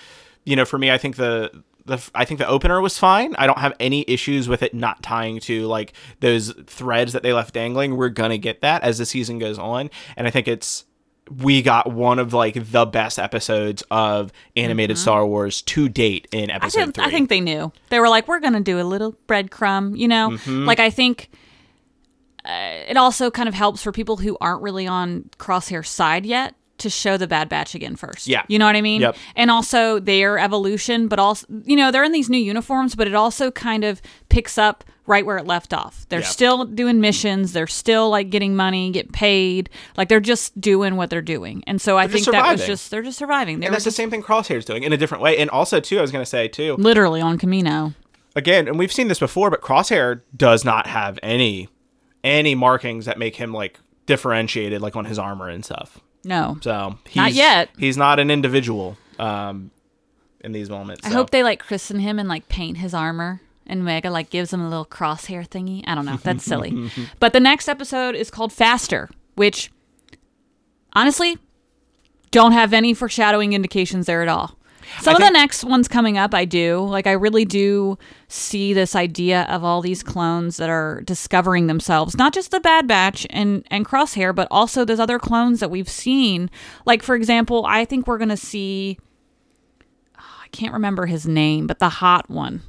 you know, for me, I think the the I think the opener was fine. I don't have any issues with it not tying to like those threads that they left dangling. We're gonna get that as the season goes on, and I think it's we got one of like the best episodes of animated Star Wars to date in Mm-hmm. I episode think, three. I think they knew. They were like, we're going to do a little breadcrumb, you know? Mm-hmm. Like, I think uh, it also kind of helps for people who aren't really on Crosshair's side yet to show the Bad Batch again first. Yeah. You know what I mean? Yep. And also their evolution, but also, you know, they're in these new uniforms, but it also kind of picks up right where it left off. They're Yeah. still doing missions. They're still like getting money, get paid. Like they're just doing what they're doing. And so I They're think just that was just, they're just surviving. They and that's the same thing Crosshair's doing in a different way. And also too, I was gonna say too, literally on Kamino. again, and we've seen this before, but Crosshair does not have any any markings that make him like differentiated, like on his armor and stuff. No. So he's, Not yet. He's not an individual um, in these moments. I so. hope they like christen him and like paint his armor. And Mega like gives him a little crosshair thingy. I don't know. That's silly. *laughs* but the next episode is called Faster, which honestly don't have any foreshadowing indications there at all. Some of the next ones coming up, I do. Like, I really do see this idea of all these clones that are discovering themselves, not just the Bad Batch and, and Crosshair, but also those other clones that we've seen. Like, for example, I think we're going to see ah, I can't remember his name, but the hot one.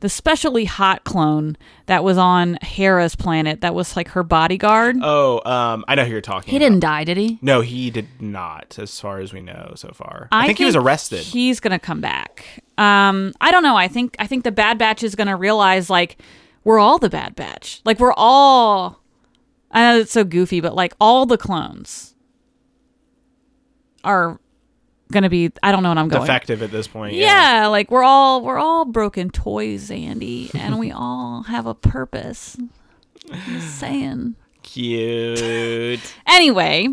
The specially hot clone that was on Hera's planet that was like her bodyguard. Oh, um, I know who you're talking. he about. didn't die, did he? No, he did not, as far as we know so far. I, think, he was arrested. He's gonna come back. Um, I don't know. I think I think the Bad Batch is gonna realize like we're all the Bad Batch. Like we're all. I know it's so goofy, but like all the clones are gonna be. I don't know what I'm going. Defective at this point. Yeah, like we're all we're all broken toys, Andy, and we all have a purpose. Just saying. Cute. *laughs* Anyway,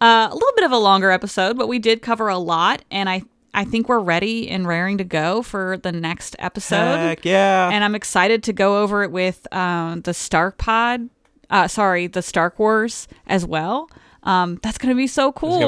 uh, a little bit of a longer episode, but we did cover a lot, and I I think we're ready and raring to go for the next episode. Heck yeah. And I'm excited to go over it with um, the Stark Pod. Uh, sorry, the Stark Wars as well. Um, that's gonna be so cool.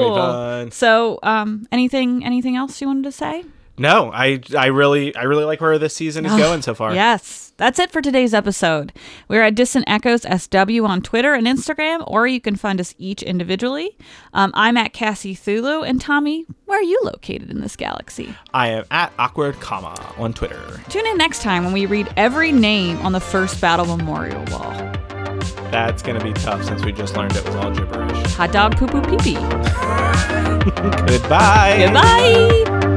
be. So, um, anything anything else you wanted to say? no, I I really I really like where this season is going so far. Yes, that's it for today's episode. We're at Distant Echoes SW on Twitter and Instagram, or you can find us each individually. Um, I'm at Cassie Thulu, and Tommy, where are you located in this galaxy? I am at awkward comma on Twitter. Tune in next time when we read every name on the first battle memorial wall. That's gonna be tough since we just learned it was all gibberish. Hot dog poo poo pee pee. *laughs* Goodbye. Goodbye.